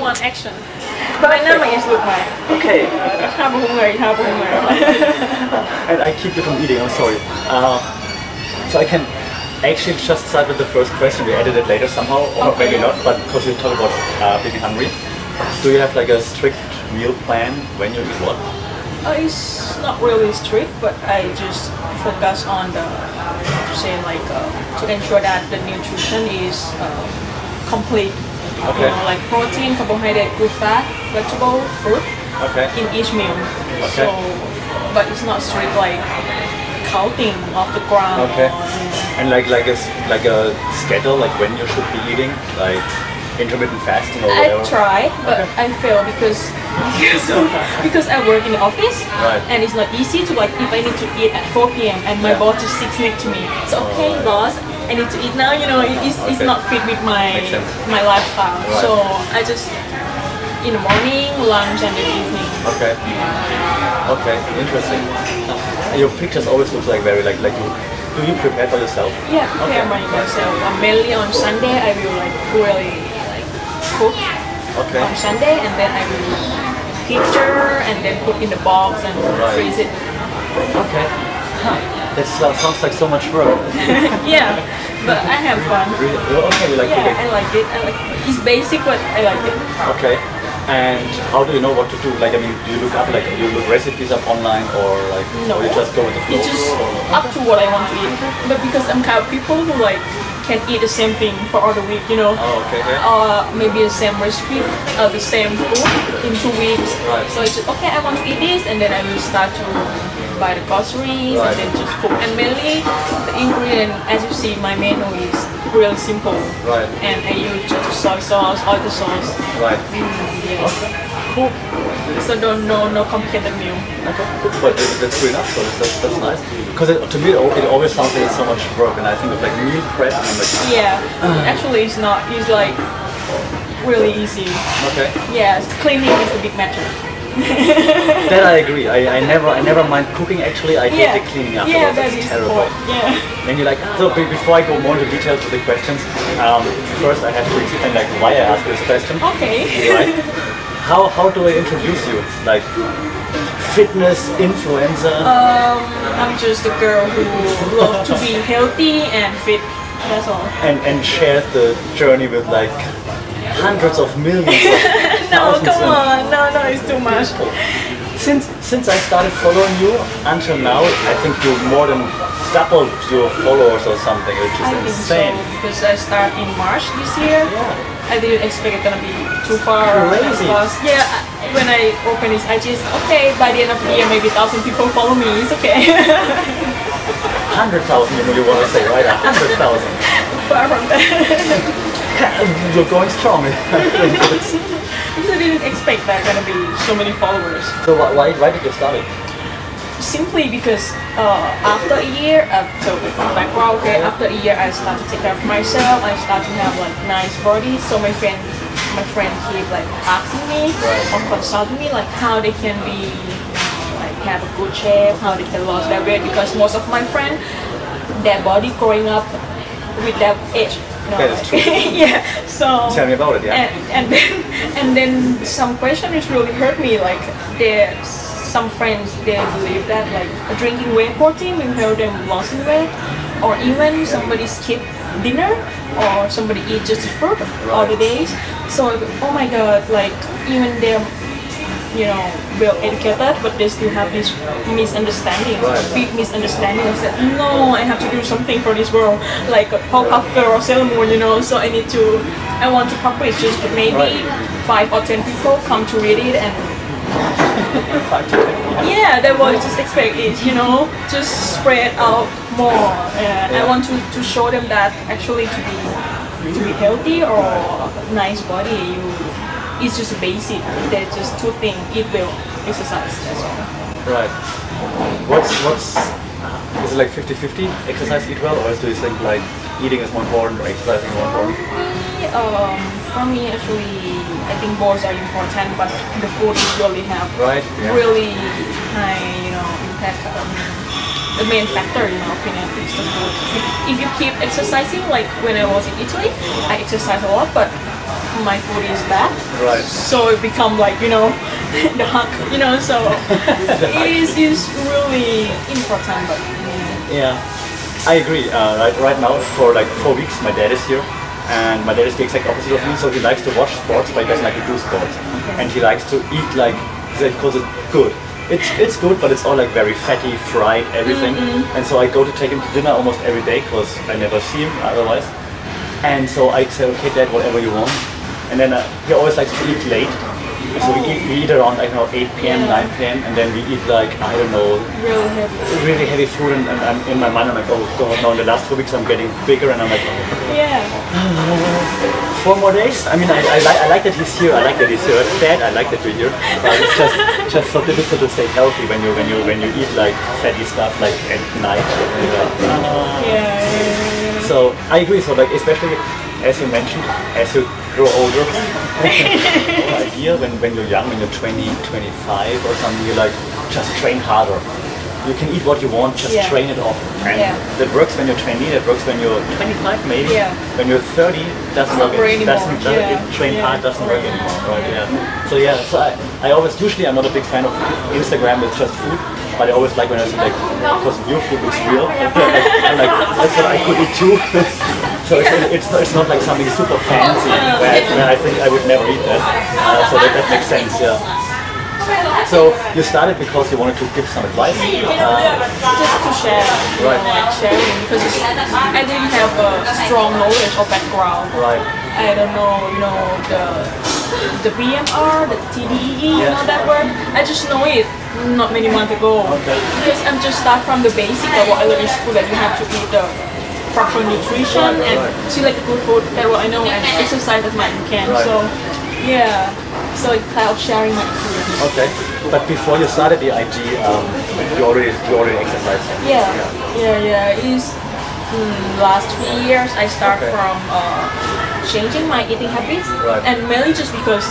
Want action. Mijn nummer is Look maar. Oké. Ik ga behonger, ik ga behonger. And I keep you from eating, I'm sorry. Uh, so I can actually just start with the first question, we edit it later somehow, or okay. maybe not, but because you talk about uh, being hungry. Do you have like a strict meal plan when you eat what? Uh, it's not really strict, but I just focus on the, uh, say like, uh, to ensure that the nutrition is uh, complete Okay. You know, like protein, carbohydrate, good fat, vegetable, fruit Okay. in each meal. Okay. So, but it's not strict like counting of the gram. Okay. Or, you know. And like like a like a schedule, like when you should be eating, like intermittent fasting or whatever. I try, but Okay. I fail because because I work in the office Right. and it's not easy to like if I need to eat at 4 p.m. and my Yeah. boss just sits next to me. So okay, Alright. boss, I need to eat now. You know, it- it's, it's not fit with my my lifestyle. Right. So I just in the morning, lunch, and the evening. Okay. Okay. Interesting. Your pictures always look like very like like you. Do you prepare for yourself? Yeah, prepare Okay. my myself. Uh, mainly on Sunday, I will like really like cook Okay. on Sunday, and then I will picture and then put in the box and Right. freeze it. Okay. Huh. That uh, sounds like so much work. yeah, but I have fun. Really? Okay, you like Yeah, cooking. I like it. I like It's basic, but I like it. Okay. And how do you know what to do? Like, I mean, do you look up, like, do you look recipes up online or like, No, or you just go with the flow? it's just or- up to what I want to eat. But because I'm kind of people who like can eat the same thing for all the week, you know. Oh, okay, yeah. Uh, maybe the same recipe, uh, the same food in two weeks. Right. So it's just, okay, I want to eat this, and then I will start to buy the groceries Right. and then just cook. And mainly the ingredient, as you see, my menu is really simple. Right. And I use just soy sauce, oyster sauce. Right. Mm, yes. Cook. So don't no no complicated meal. Okay, good. But that- that's good enough. So that's, that's nice. Because to me, it always sounds like it's so much work, and I think of like meal prep, and I'm like, Yeah. Actually, it's not. It's like really easy. okay. Yes, cleaning is the big matter. That I agree. I, I never I never mind cooking. Actually, I hate yeah. the cleaning yeah, afterwards. that it's is terrible. important. Yeah. And you're like, so be- before I go more into details with the questions, um, first I have to explain like why I asked this question. Okay. Right? How how do I introduce you? Like fitness influencer? Um, I'm just a girl who loves to be healthy and fit. That's all. and and share the journey with like hundreds of millions of No, come on. No, no, it's too much. Since since I started following you until now, I think you more than doubled your followers or something, which is I think insane. so because I start in March this year. Yeah. I didn't expect it gonna be too far Crazy. Yeah, when I open this, I just okay. By the end of the year, maybe thousand people follow me. It's okay. Hundred thousand, you know, you want to say, right? A hundred thousand. far from that. You're going strong. I think because I didn't expect that gonna be so many followers. so why, why did you start it? Simply because uh, after a year, uh, so background, okay, after a year I start to take care of myself. I start to have like nice body. So my friend, my friend keep like asking me or consulting me like how they can be like have a good shape, how they can lose their weight because most of my friend, their body growing up with their age. You know, That is true. yeah. So Tell me about it, yeah. and, and then and then some question which really hurt me like there some friends they believe that like drinking whey protein will help them lose weight or even somebody skip dinner or somebody eat just fruit all the days so oh my god like even they're you know well educated but they still have this misunderstanding Right. big misunderstanding I said no I have to do something for this world like Girl or Sailor Moon you know so I need to I want to publish just maybe Right. five or ten people come to read it and Five to ten. Yeah that was just expect it you know just spread out more uh, I want to, to show them that actually to be to be healthy or nice body you it's just basic there's just two things eat well exercise that's all Right. What's what's is it like 50-50? Exercise, eat well, or do you think like eating is more important or exercising more important? Um, for me, actually, I think both are important, but the food is really have Right. Yeah. really high, you know, impact. Um, the main factor, in my opinion, is the food. If, you keep exercising, like when I was in Italy, I exercise a lot, but my food is bad. Right. So it become like you know the hunk, you know. So it is is really important, but mm, Yeah, I agree. Uh, right, right now, for like four weeks, my dad is here, and my dad is the exact opposite of me. So he likes to watch sports, but he doesn't like to do sports, and he likes to eat like he calls it good. It's it's good, but it's all like very fatty, fried, everything. And so I go to take him to dinner almost every day because I never see him otherwise. And so I say, okay, dad, whatever you want. And then uh, he always likes to eat late. So we eat, we eat around I don't know 8 p.m., Yeah. 9 p.m. and then we eat like I don't know really heavy. really heavy food and, and I'm in my mind I'm like oh god now in the last two weeks I'm getting bigger and I'm like oh, Yeah. four more days I mean I, I, like, I like that he's here I like that he's here Dad I like that you're here but it's just just so difficult to stay healthy when you when you when you eat like fatty stuff like at night and you're like, "Ah." Yeah. yeah, yeah. So I agree. So like especially as you mentioned as you grow older whole idea when, when you're young when you're 20 25 or something you like just train harder. You can eat what you want just Yeah. train it off. And Yeah. that works when you're 20 that works when you're 25 maybe. Yeah. when you're 30 doesn't work it doesn't, doesn't Yeah. it train hard doesn't work anymore right? Yeah. So yeah. So I, I always usually I'm not a big fan of Instagram. With just food but I always like when I see like because your food looks real. I'm like that's what I could eat too. So it's, it's, not, it's not like something super fancy where I, where I think I would never eat that. Uh, so that, that makes sense yeah. So you started because you wanted to give some advice? Uh, just to share, Right. like sharing because I didn't have a strong knowledge or background. right. I don't know, you know, the the BMR, the TDEE, you know that word. I just know it not many months ago. Okay. Because I'm just start from the basic of what I learned in school that you have to eat the proper nutrition Right, and right. select the good food that what I know and exercise as much as you can. Right. So yeah. So it's kind of sharing my experience. okay but before you started the IG um, you already you already exercised Yeah, yeah, yeah. It's mm, last three years I start Okay. from uh, changing my eating habits, Right. and mainly just because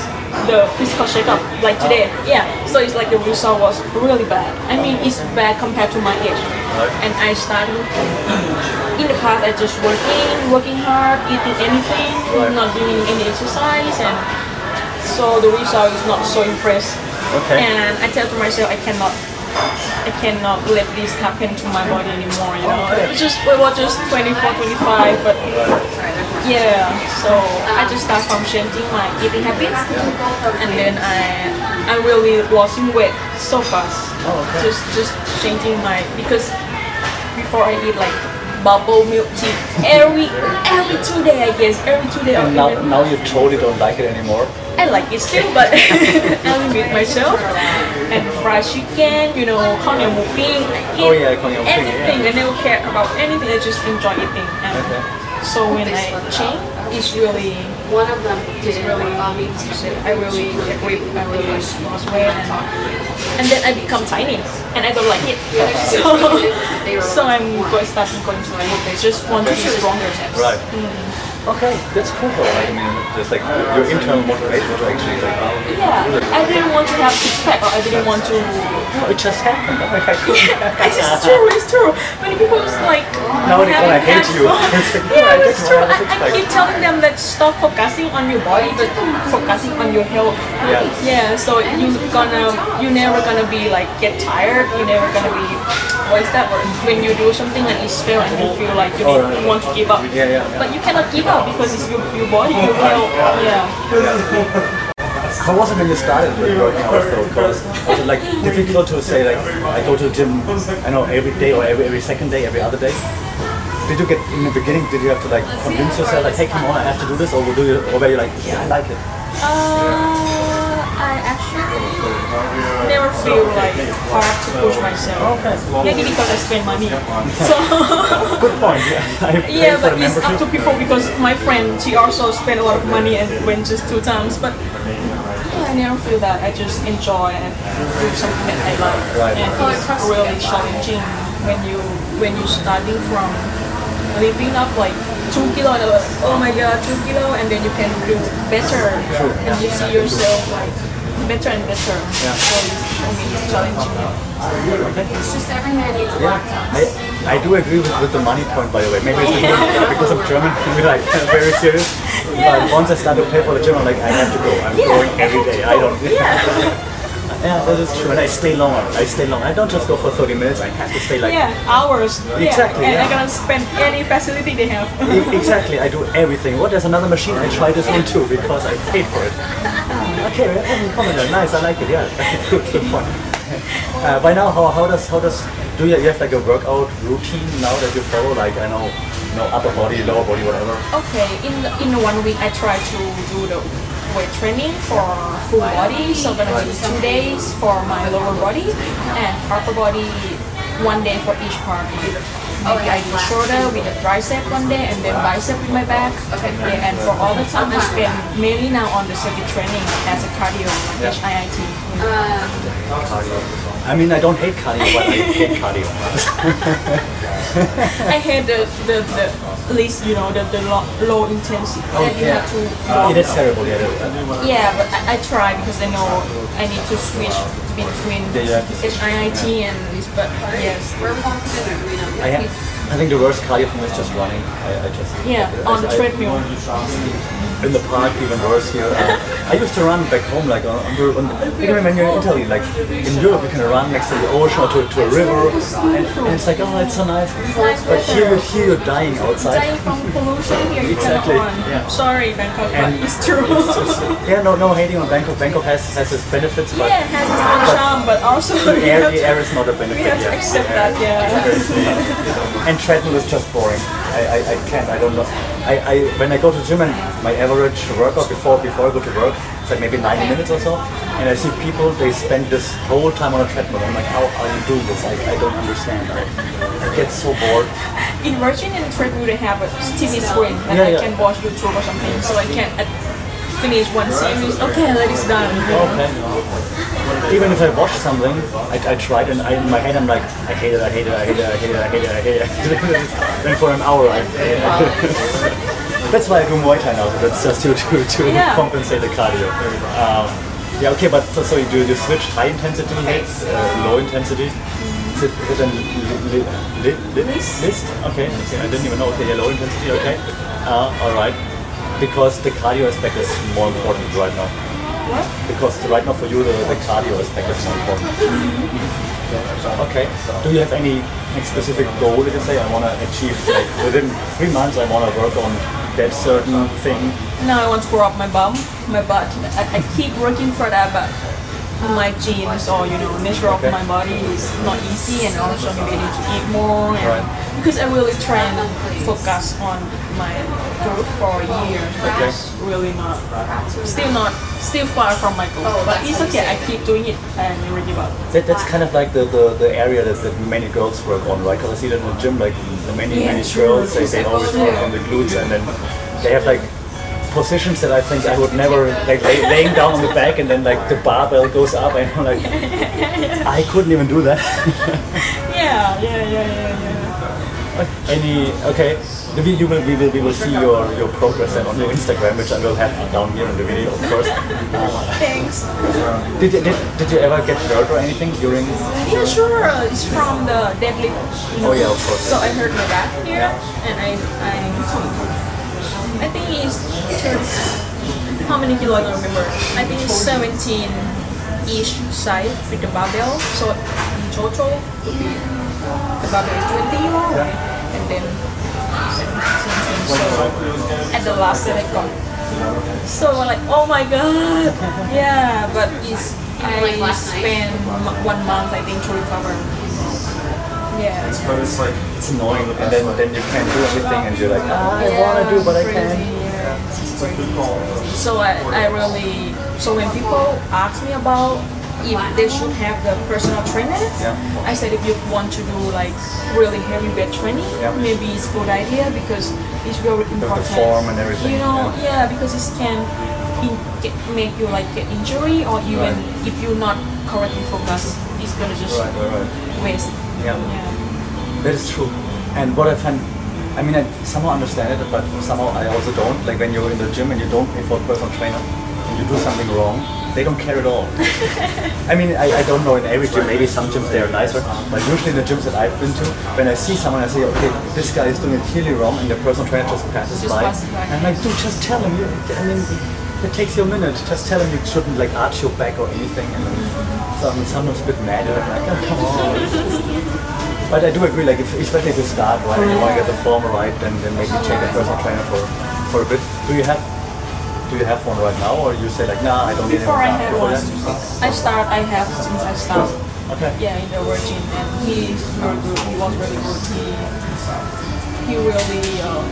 the physical checkup, like ah. today. Yeah, so it's like the result was really bad. I mean, it's bad compared to my age. And I started in the past. I just working, working hard, eating anything, not doing any exercise, and so the result is not so impressed. Okay. And I tell to myself, I cannot I cannot let this happen to my body anymore, you know. Okay. It's just we were just 24, 25, but yeah. So I um, just start from changing my eating habits, and then I I really losing weight so fast. Oh, okay. Just just changing my because before I eat like bubble milk tea every every two day I guess every two day. and now, now you totally don't like it anymore I like it still, but I limit myself. And fried chicken, you know, konyo muping, I Oh, yeah, konyo muping, anything. yeah. I never care about anything. I just enjoy eating. And Okay. So when I change, it's really, One of them it's did really, I really get weight. I really lost weight, and, and then I become tiny, and I don't like it. So, so I'm going to starting going to I just want to be stronger. Right. Mm. Okay, that's cool though. I mean, just like your internal motivation to actually like, oh, Yeah, um, I didn't want to have six pack, or I didn't want to no, it just happened. Like, I it's true, it's true. Many people is like Now they having wanna hate you. Like, yeah, "Oh, it's true. I, I six-pack." keep telling them that stop focusing on your body, but focusing on your health. Yeah. Yeah. So you gonna, you never gonna be like get tired. You never gonna be. What is that word? When you do something and it's fail and you feel like you Oh, right. want to give up. Yeah, yeah, yeah. But you cannot give up because it's your, your body, your health. Yeah. How was it when you started with working out though? Because was it like difficult to say like I go to the gym, I know every day or every every second day, every other day? Did you get in the beginning? Did you have to like convince yourself like, hey, come on, I have to do this, or do you, or were you like, yeah, I like it? Uh, I actually never feel like hard to push myself. Okay. Maybe because I spend money. So Good point. Yeah, yeah, but the it's up to people because my friend she also spent a lot of money and went just two times. But yeah, I never feel that. I just enjoy and do something that I like. Right. And it's really challenging when you when you starting from lifting up like two kilo and like, oh my god two kilo and then you can do better and you see yourself like better and better. Yeah. So it's for me. It's challenging. It's just every man needs a Yeah. I, I do agree with, with the money point, by the way. Maybe it's because, because I'm German, we're like very serious. Yeah. But once I start to pay for the gym, I'm like, I have to go. I'm Yeah, going I every have day. to I don't. Yeah. Yeah, that is true. And I stay longer. I stay long. I don't just go for 30 minutes. I have to stay like. Yeah, hours. Yeah. Exactly, And yeah. I'm gonna spend any facility they have. Exactly, I do everything. What? There's another machine. I try this one too because I paid for it. Okay. Nice, I like it. Yeah, good, point. Uh, by now, how, how does how does do you, you have like a workout routine now that you follow? Like I know, you know, upper body, lower body, whatever. Okay, in in one week I try to do the weight training for full body. So I'm gonna be two days for my lower body and upper body one day for each part. Maybe I do shoulder with a tricep one day and then bicep with my back. Okay. Yeah, and for all the time I spend mainly now on the circuit training as a cardio, Yeah. HIIT. Um, Cardio. I mean, I don't hate cardio, but I hate cardio. I hate the, the, the least, you know, the, the low, low intensity that oh, you have to walk. It is terrible. Yeah. that- Yeah, but I, I try because I know I need to switch between Yeah, you have to switch. HIIT and this, but yes. where we going for dinner? Do we? I, ha- I think the worst cardio for me is just running. I, I just Yeah, on the treadmill. In the park, even worse here. Uh, I used to run back home, like on, on, the- on even when you're in Italy, like in Europe, you can run next to the ocean or to, to a river, and, and it's like, oh, it's so nice. But here, here you're dying outside. Dying from pollution here, Exactly, yeah. Sorry, Bangkok, And but it's true. Yeah, no, no hating on Bangkok. Bangkok has has its benefits, but yeah, it has its own charm, but also the air, the air is not a benefit. we have to yeah. accept that, yeah. and treadmill is just boring. I, I, I can't. I don't know. I, I when I go to gym and my average workout before before I go to work, it's like maybe 90 minutes or so, and I see people they spend this whole time on a treadmill. I'm like, how are you doing this? I, I don't understand. I, I get so bored. In Virgin and treadmill, they have a TV screen that Yeah, I yeah. can watch YouTube or something, so I can uh, finish one series. Okay, let it done. Okay. Even if I watch something, I, I tried and I, in my head I'm like, I hate it, I hate it, I hate it, I hate it, I hate it, I hate it. then for an hour I That's why I do Muay Thai now, so that's just to, to, to Yeah. compensate the cardio. Um, yeah, okay, but so, so you do you switch high intensity hits, uh, low intensity? Is it, is it a li, li, li, list? list? Okay, okay, I didn't even know. Okay, yeah, low intensity, okay. Uh, all right. Because the cardio aspect is more important right now. Because right now for you the, the cardio aspect is more important. Okay. Do you have any specific goal that you say I want to achieve like within three months I want to work on that certain thing? No, I want to grow up my bum, my butt. I, I keep working for that, but my genes or you know nature of my body is not easy, and also maybe I need to eat more. And Right. Because I really try and focus on my growth for years, but Okay. it's really not, still not, still far from my goal. Oh, but it's okay. I keep doing it and never give up. That, that's kind of like the, the, the area that, that many girls work on, right? Because I see that in the gym, like the many, Yeah, many true. girls, they, they always work on the glutes and then they have like positions that I think I would never, like lay, laying down on the back and then like the barbell goes up and I'm like, I couldn't even do that. Yeah, yeah, yeah, yeah, yeah. Any, okay, we, you will, we, will, we will see your, your progress then on your Instagram, which I will have down here in the video, of course. Thanks. did, you- did, did you ever get hurt or anything during? Yeah, sure. uh, It's from the deadlift. You know? Oh, yeah, of course. So I hurt my back here, Yeah. and I, I, I think it's how many kilo I don't remember. I think it's 17 each side with the barbell. So in total, would be the barbell is 20 and then 17. So at the last set I got. So I'm like, oh my god, yeah. But it's I Like spent one month I think to recover. Yeah. But it's like It's annoying, and then, then you can't do anything, and you're like, ah, I Yeah, want to do, but I crazy, can't. yeah. It's crazy. So I, I really so when people ask me about if they should have the personal trainer, Yeah. I said if you want to do like really heavy weight training, Yeah. maybe it's a good idea because it's very important. The, form and everything, You know, yeah. yeah, because it can in, get, make you like get injury or even Right. if you're not correctly focused, it's gonna just Right, right, waste. Yeah. yeah. That is true. And what I find, I mean, I somehow understand it, but somehow I also don't. Like when you're in the gym and you don't pay for a personal trainer, you do something wrong, they don't care at all. I mean, I, I don't know in every gym, maybe some gyms they are nicer, but usually in the gyms that I've been to, when I see someone, I say, okay, this guy is doing it clearly wrong, and the personal trainer just passes Just by. And I'm like, dude, just tell him. You, I mean, it takes you a minute. Just tell him you shouldn't like arch your back or anything. And so, I mean, sometimes a bit mad, and I'm like, oh, come on. But I do agree, like, if, especially if you start right and you want to get the form right, then, then maybe check a personal trainer for, for a bit. Do you have do you have one right now, or you say like, nah, I don't need Before I Before one. I start. I have since I start. Okay. Yeah, in the Virgin, and he's very good. He was really good. He he really. Um,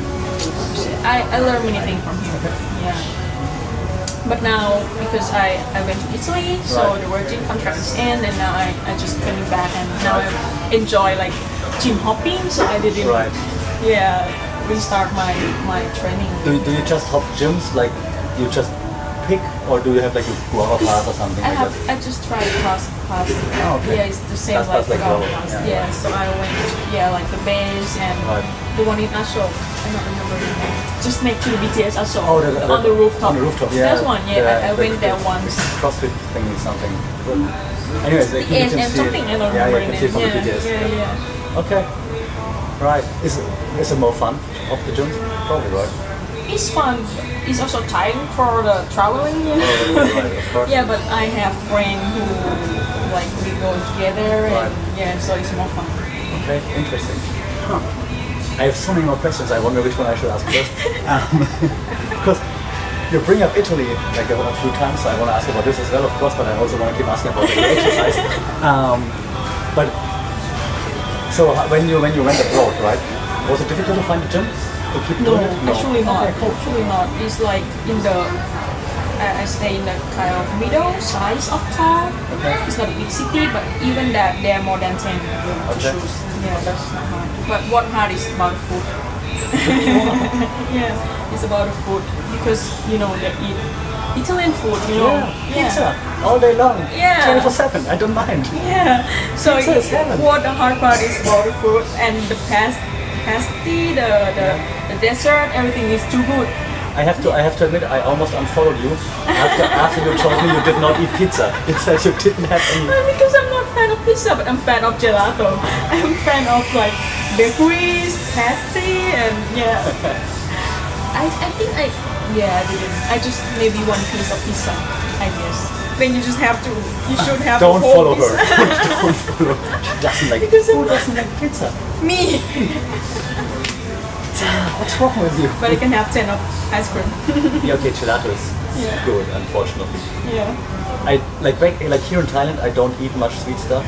I I learned many things from him. Yeah. But now because I, I went to Italy, so Right. the Virgin contract is in, and now I, I just coming back, and now I enjoy like gym hopping. So I didn't. Right. Yeah, restart my my training. Do, do you just hop gyms, like you just pick, or do you have like a guava class or something I like have that? I just tried class class. Oh, okay. Yeah, it's the same like like Gao, class. yeah. Yeah. so I went yeah like the base and Right. the one in Asok. I don't remember the name. Just next to the BTS Asok. Oh, the, on the rooftop. On the rooftop, yeah. That's one. Yeah, I, I the- went there the once. CrossFit thing is something. But anyways, like, you can see something it. I don't yeah, remember you the can see name. it the Yeah, BTS. yeah, yeah. Okay. Right. Is it, is it more fun off the gyms? Probably, right? It's fun. It's also time for the traveling. You know? Oh, right, yeah, but I have friends who like we go together Right. and yeah, so it's more fun. Okay, interesting. Huh. I have so many more questions. I wonder which one I should ask first. Because you bring up Italy like a few times. So I want to ask about this as well, of course, but I also want to keep asking about the exercise. Um, but so when you when you went abroad, right? Was it difficult to find a gym keep No, actually not. Okay, cool. Actually not. It's like in the I, I stay in the kind of middle size of town. Okay. It's not a big city, but even that there are more than ten to Okay. choose. Yeah, that's not hard. But what hard is about food. yeah, it's about the food because you know they eat Italian food. You know, Yeah, pizza all day long. Yeah. 24/7. I don't mind. Yeah. So Pizza is heaven. what the hard part is about the food and the past pasty, the, the dessert, everything is too good. I have to I have to admit I almost unfollowed you after after you told me you did not eat pizza. It says you didn't have any. Well, because I'm not fan of pizza, but I'm fan of gelato. I'm fan of like bakeries, pasty, and yeah. I, I think I yeah I didn't. I just maybe one piece of pizza. I guess. Then you just have to. You ah, should have. Don't a whole follow her. pizza. don't follow. She doesn't like. Because who doesn't like pizza? Me, What's wrong with you? but I can have ten of ice cream. Yeah, okay, gelato is Yeah. good, unfortunately. yeah. I like back like here in Thailand. I don't eat much sweet stuff,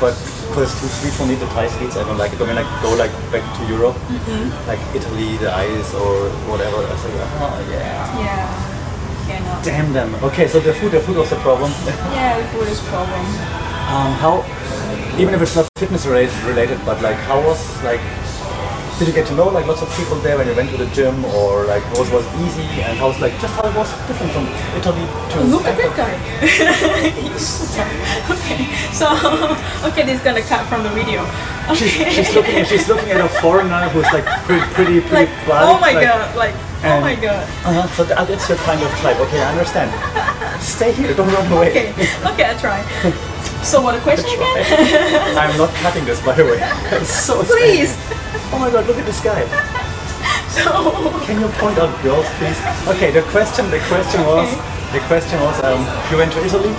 but because it's too sweet for me, the Thai sweets I don't like it. But when I go like back to Europe, Mm-hmm. like Italy, the ice or whatever, I say, oh yeah. Yeah. Cannot. Damn them. Okay, so the food, the food was the problem. Yeah, the food is problem. um, how, even if it's not fitness related, related, but like how was like, did you get to know like lots of people there when you went to the gym, or like was was easy, and how was like just how it was different from Italy to Look at that guy. He's so tall. Okay, so okay, this is gonna cut from the video. She's, Okay. she's looking she's looking at a foreigner who's like pretty pretty pretty like, oh my like, god, like, oh my god. Uh-huh, so that's your kind of type. Okay, I understand. Stay here, don't run away. Okay, okay, I try. So what a question again? I'm not cutting this, by the way. So sad. Please. Oh my god, look at this guy. So Can you point out girls, please? Okay, the question, the question was, the question was, um, you went to Italy.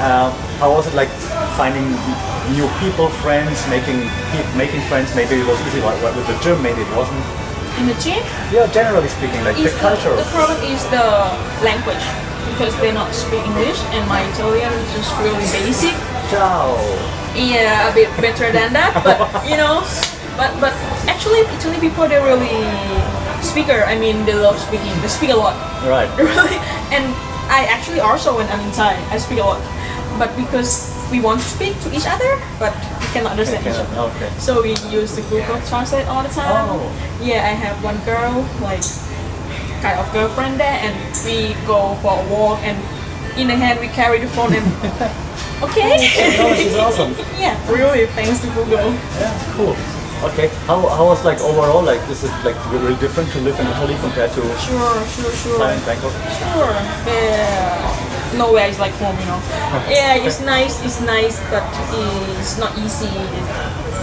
Um, how was it like finding new people, friends, making making friends? Maybe it was easy like, with the gym, maybe it wasn't. in the gym, Yeah, generally speaking, like is the culture. the problem is the language because they not speak English and my Italian is just really basic. Ciao. Yeah, a bit better than that, but you know, but but actually Italian people they're really speaker. I mean, they love speaking. They speak a lot. Right. really and I actually also when I'm in Thai I speak a lot but because we want to speak to each other but we cannot understand each Okay, other okay. so we use the Google Translate all the time Oh. yeah I have one girl like kind of girlfriend there and we go for a walk and in the hand we carry the phone and okay Oh, she's awesome. yeah really thanks to Google Yeah, cool. Okay. How, how was like overall like this is like really different to live in Italy compared to Sure, sure, sure. Thailand, Bangkok? Sure. Yeah. Nowhere is like home, you know. Yeah, it's nice. It's nice, but it's not easy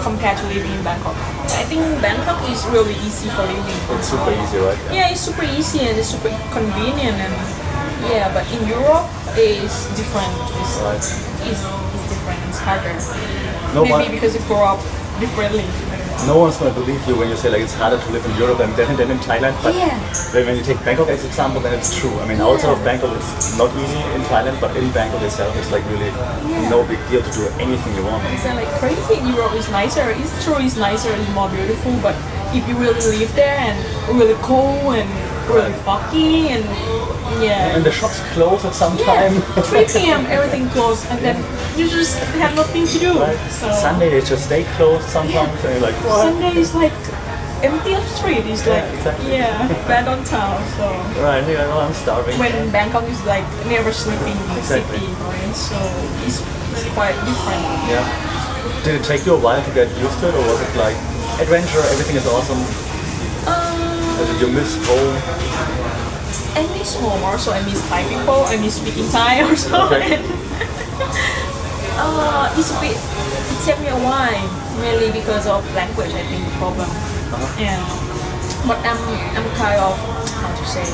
compared to living in Bangkok. I think Bangkok is really easy for living. It's super easy, right? Yeah, it's super easy and it's super convenient and yeah, but in Europe it's different. It's, Right. it's, it's different. It's harder. No Maybe because you grow up differently. No one's gonna believe you when you say like it's harder to live in Europe than, than, than in Thailand. But Yeah. when, you take Bangkok as example, then it's true. I mean, outside of Bangkok, it's not easy in Thailand, but in Bangkok itself, it's like really no big deal to do anything you want. It's like crazy. Europe is nicer. It's true. It's nicer. It's more beautiful. But if you really live there and really cold and really foggy and yeah. And the shops close at some Yeah, time. 3 p.m. everything closed, and then you just have nothing to do. Right. So Sunday they just stay closed sometimes, and you're like, what? Sunday is like empty of street. It's Yeah, like exactly. yeah, bad on town. So Right, like, oh, I'm starving. when Bangkok is like never sleeping Exactly. city, right? So it's, it's quite different. Yeah. Did it take you a while to get used to it, or was it like adventure? Everything is awesome. Um, Or did you miss home? I miss home also. I miss Thai people. I miss speaking Thai also. Okay. And, uh, it's a bit. It took me a while, mainly because of language. I think the problem. Uh-huh. Yeah. But I'm I'm kind of how to say.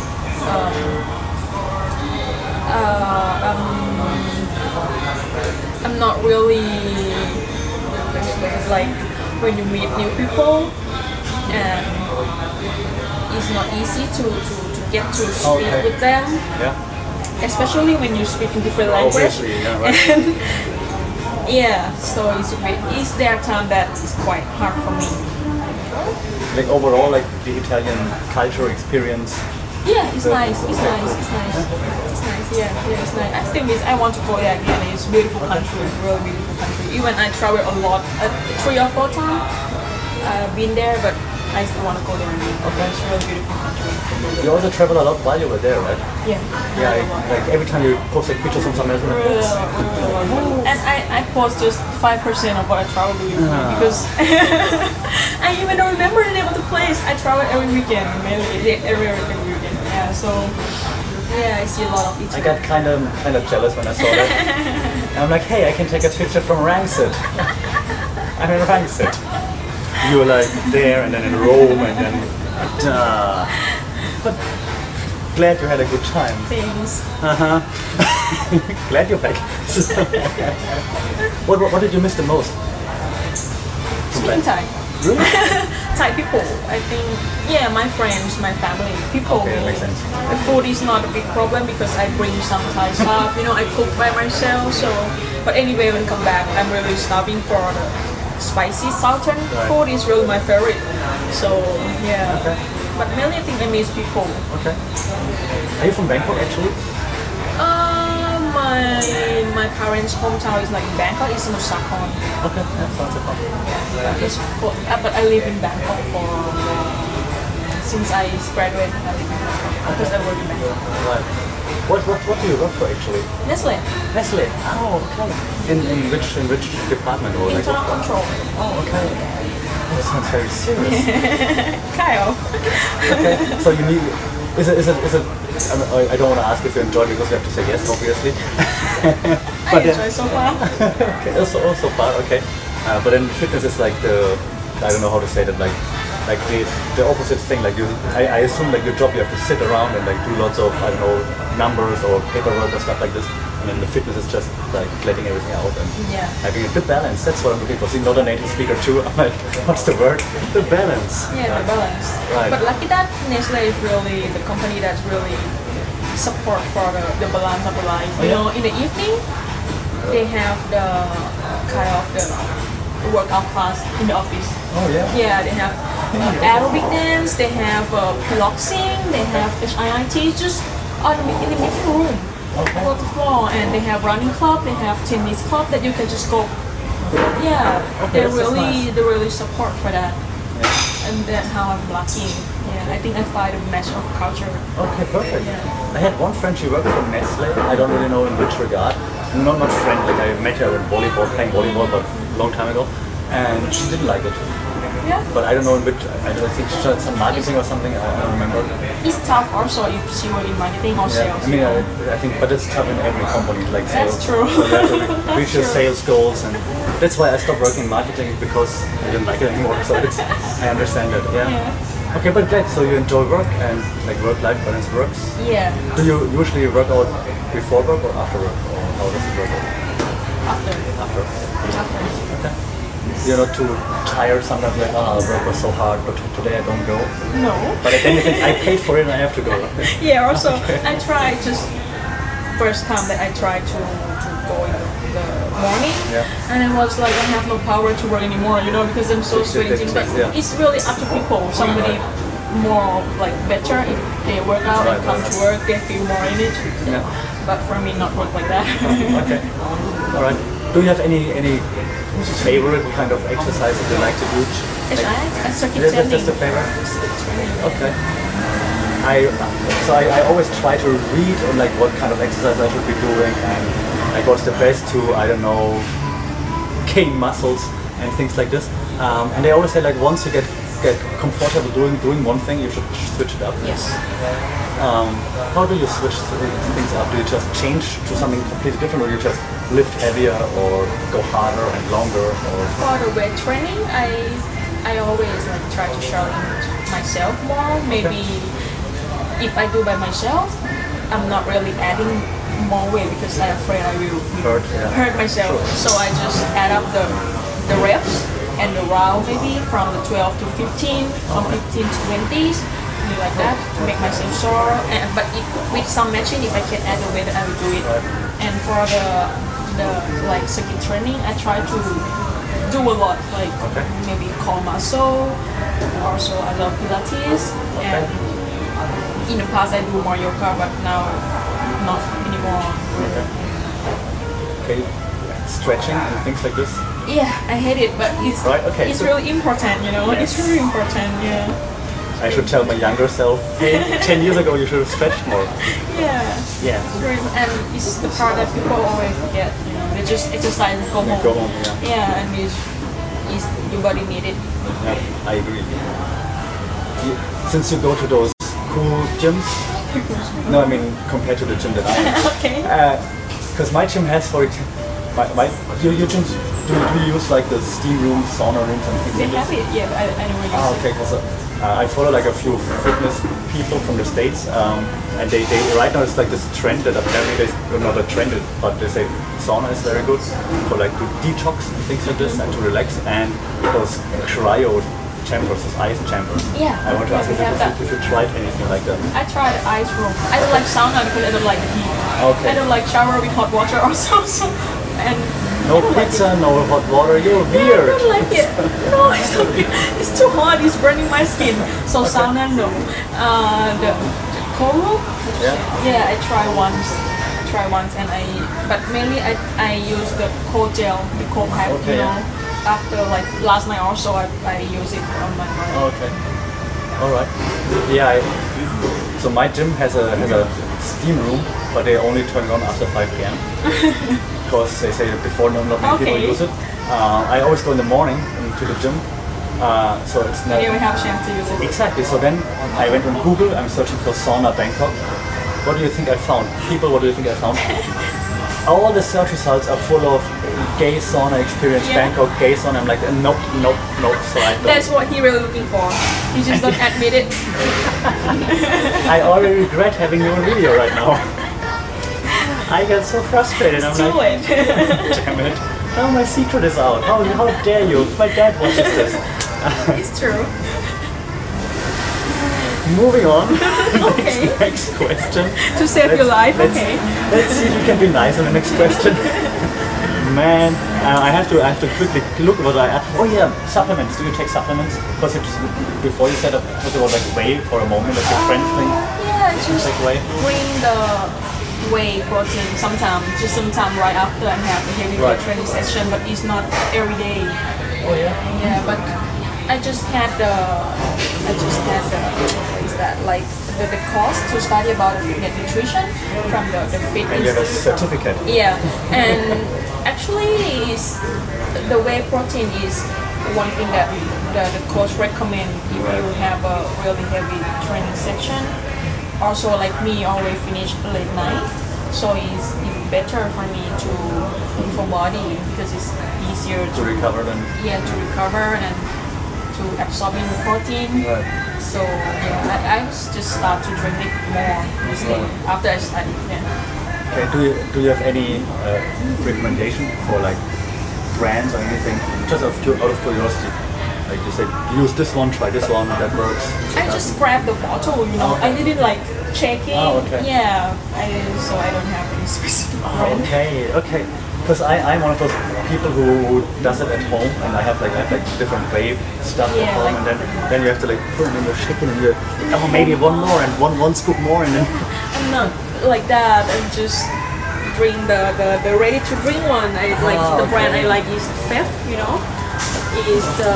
Um, uh, um, I'm not really because like when you meet new people and it's not easy to, to get to speak Okay. with them. Yeah. especially when you speak in different language Obviously, yeah, right. and yeah so it's it's there time that is quite hard for me. Like overall, like the Italian culture experience. yeah it's nice it's nice it's nice. It's nice yeah yeah it's nice. I still miss I want to go there again. It's a beautiful country it's really beautiful country. Even I travel a lot uh, three or four times I've been there but I still want to go there okay. it's a really beautiful country You also travel a lot while you were there, right? yeah Yeah. I- Like every time you post like pictures from somewhere else. And I, I post just 5% of what I travel with Ah. because I even don't remember the name of the place. I travel every weekend, mainly every, every weekend. Yeah, so yeah, I see a lot of each I got kind of kind of jealous when I saw that. and I'm like, hey, I can take a picture from Rangsit. I'm in Rangsit. You were like there and then in Rome and then duh. But glad you had a good time. Thanks. Uh-huh. glad you're back. what, what what did you miss the most? Speaking Thai. Really? Thai people, I think, yeah, my friends, my family, people. Okay, that makes sense. The food is not a big problem because I bring some Thai stuff, you know, I cook by myself. So, but anyway, when I come back, I'm really starving for the spicy southern Right. food is really my favorite. So, yeah. Okay. But mainly I think I miss people. Okay. Are you from Bangkok actually? Uh, my my parents' hometown is like in Bangkok, it's Nusakan. Okay, yeah, sounds fun. Yeah, it's cool. Uh, but I live in Bangkok for since I graduated. I live in Bangkok because I work in Bangkok. Right. What, what, what do you work for actually? Nestle, Nestle. Oh, okay. In, in which in which department or like? internal control. Oh, okay. That sounds very serious. Kyle. okay. So you need. Is it is it is it? I I- I don't want to ask if you enjoy because you have to say yes, obviously. I but then, enjoy so far. okay, also also far okay. Uh, but then fitness is like the I don't know how to say that like like the the opposite thing. Like you, I, I assume like your job you have to sit around and like do lots of I don't know numbers or paperwork or stuff like this. And then the fitness is just like letting everything out and Yeah. having a good balance. That's what I'm looking for. See, not a native speaker too. I'm like, what's the word? The balance. Yeah, the balance. Right. But lucky that Nestle is really the company that's really support for the, the balance of the life. You know, in the evening they have the uh, kind of the workout class in the office. Oh yeah. Yeah, they have uh, aerobic dance, they have uh, piloxing, they have HIIT just on the, in the meeting room. Okay. Floor to floor, and they have running club, they have tennis club that you can just go. Yeah, Okay, they really nice. they really support for that, Yeah. and that's how I'm lucky. Yeah, I think I find a match of culture. Okay, perfect. Yeah. I had one friend, she worked for Nestle. I don't really know in which regard. Not much friend, like I met her in volleyball, playing volleyball, but a long time ago. And she didn't like it. Yeah. But I don't know in which. I don't think it's some marketing or something. I don't remember. It's tough also if you are in marketing or Yeah, sales. I mean. I, I think, but it's tough in every company, like sales. That's true. So to reach your sales goals, and that's why I stopped working in marketing because I didn't like it anymore. So it's, I understand that. Yeah. Yeah. Okay, but great. So you enjoy work and like work-life balance works. yeah. Do you usually work out before work or after work, or how does it work out? After. After. After. Okay. You're not too tired sometimes, like, oh, work was so hard, but today I don't go. No. But then you think I paid for it and I have to go. Yeah, also I tried just first time that I tried to, to go in the morning Yeah. and it was like I have no power to work anymore, you know, because I'm so sweating. But yeah. it's really up to people. Somebody more like better if they work out Right, and come right. to work, they feel more energy. Yeah. But for me, not work like that. Okay. All right. Do you have any any favorite kind of exercise that you like to do? It's I, I circuit Is that training. just a favorite? Okay. I so I, I always try to read on like what kind of exercise I should be doing and like what's the best to I don't know gain muscles and things like this. Um, and they always say like once you get get comfortable doing doing one thing, you should switch it up. Yes. Um, how do you switch things up? Do you just change to something completely different, or you just lift heavier, or go harder and longer, or For the weight training, I I always like try to challenge myself more. Maybe if I do by myself, I'm not really adding more weight because I'm afraid I will hurt? Yeah. hurt myself. So I just add up the the reps and the round maybe from the 12 to 15, from 15 to 20s, something like that to make myself sore. And, but it, with some matching, if I can add the weight, I will do it. And for the the like circuit training, I try to do a lot, like Okay. maybe core muscle. Also, I love Pilates. And in the past, I do more yoga, but now not anymore. Okay, stretching and things like this. Yeah, I hate it, but it's Right, okay, it's so- really important, you know. It's really important, yeah. I should tell my younger self, hey, 10 years ago you should have stretched more. Yeah. Yeah. And it's the part that people always forget, you know. They just exercise and go home. go home, yeah. Yeah, and it's, it's, your body need it. Yeah, I agree. You- Since you go to those cool gyms, no, I mean compared to the gym that I am. Okay. Uh, because my gym has for it, my, my your, your gyms do, do you use like the steam rooms, sauna rooms, and things They like have it, yeah, I, really Ah, okay. So, uh, I follow like a few fitness people from the states, um, and they, they right now it's like this trend that apparently there's not a trend, but they say sauna is very good for like to detox and things like this and to relax, and those cryo chambers, those ice chambers. Yeah, I want to ask if, you- that. if you tried anything like that. I tried ice room. I don't like sauna because I don't like the heat. Okay. I don't like shower with hot water also. So, and No I don't like pizza, no hot water. You're Yeah, I weird. don't like it. No, it's, good. it's too hot. It's burning my skin. So sauna, no. Uh, the, cold Yeah. yeah, I try once. I Try once, and I. But mainly, I, I use the cold gel, the cold pack. Okay, you know, after like last night also, I, I use it on my body. Okay. All right. Yeah. I, so my gym has a has a steam room, but they only turn it on after 5 p.m. because they say that before not, not many Okay. people use it. Uh, I always go in the morning to the gym, uh, so it's not Yeah, we have a chance to use it. exactly. So then I went on Google. I'm searching for sauna Bangkok. What do you think I found? People, what do you think I found? All the search results are full of gay sauna experience, Yeah. Bangkok gay sauna. I'm like, nope, nope, nope. So I don't. That's what he really looking for. He just don't admit it. I already regret having you on video right now. I get so frustrated. I'm Do like, it. damn it. Now my secret is out. How, how dare you? My dad watches this. it's true. Moving on. Okay. next, next question. To save your life, let's, okay. Let's see if you can be nice on the next question. Man, uh, I have to I have to quickly look what I. Oh yeah, supplements. Do you take supplements? Because before you said that talked about like whey for a moment, like your friend thing. Yeah, just Take whey. bring the whey protein sometime, just sometime right after and have a heavy Right. weight training session, but it's not every day. Oh yeah. Yeah, but I just had the, I just had the, what is that, like the, the course to study about the nutrition from the, the fit And you have a Institute. certificate. Yeah, and actually, is the whey protein is one thing that the, the coach recommend if you have a really heavy training section. Also, like me, always finish late night, so it's, it's better for me to move for body because it's easier To to recover then. yeah to recover and to absorbing the protein. Right. So yeah, I, I just start to drink it more Right. after I study. Yeah. Okay, do you do you have any uh, recommendation for like brands or anything? Just of, out of curiosity. Like you said, use this one, try this one, that works. I just grabbed the bottle, you know. I didn't like check it. Oh, okay. Yeah, I so I don't have any specific Oh, brand. okay, okay. Because I I'm one of those people who does it at home, and I have like I have like different wave stuff at Yeah, home, like- and then then you have to like put it in your chicken, and you oh maybe one more and one one scoop more, and then I'm not like that. I'm just drink the, the, the ready to drink one. I like Ah, the brand okay. I like is Fef, you know. Is the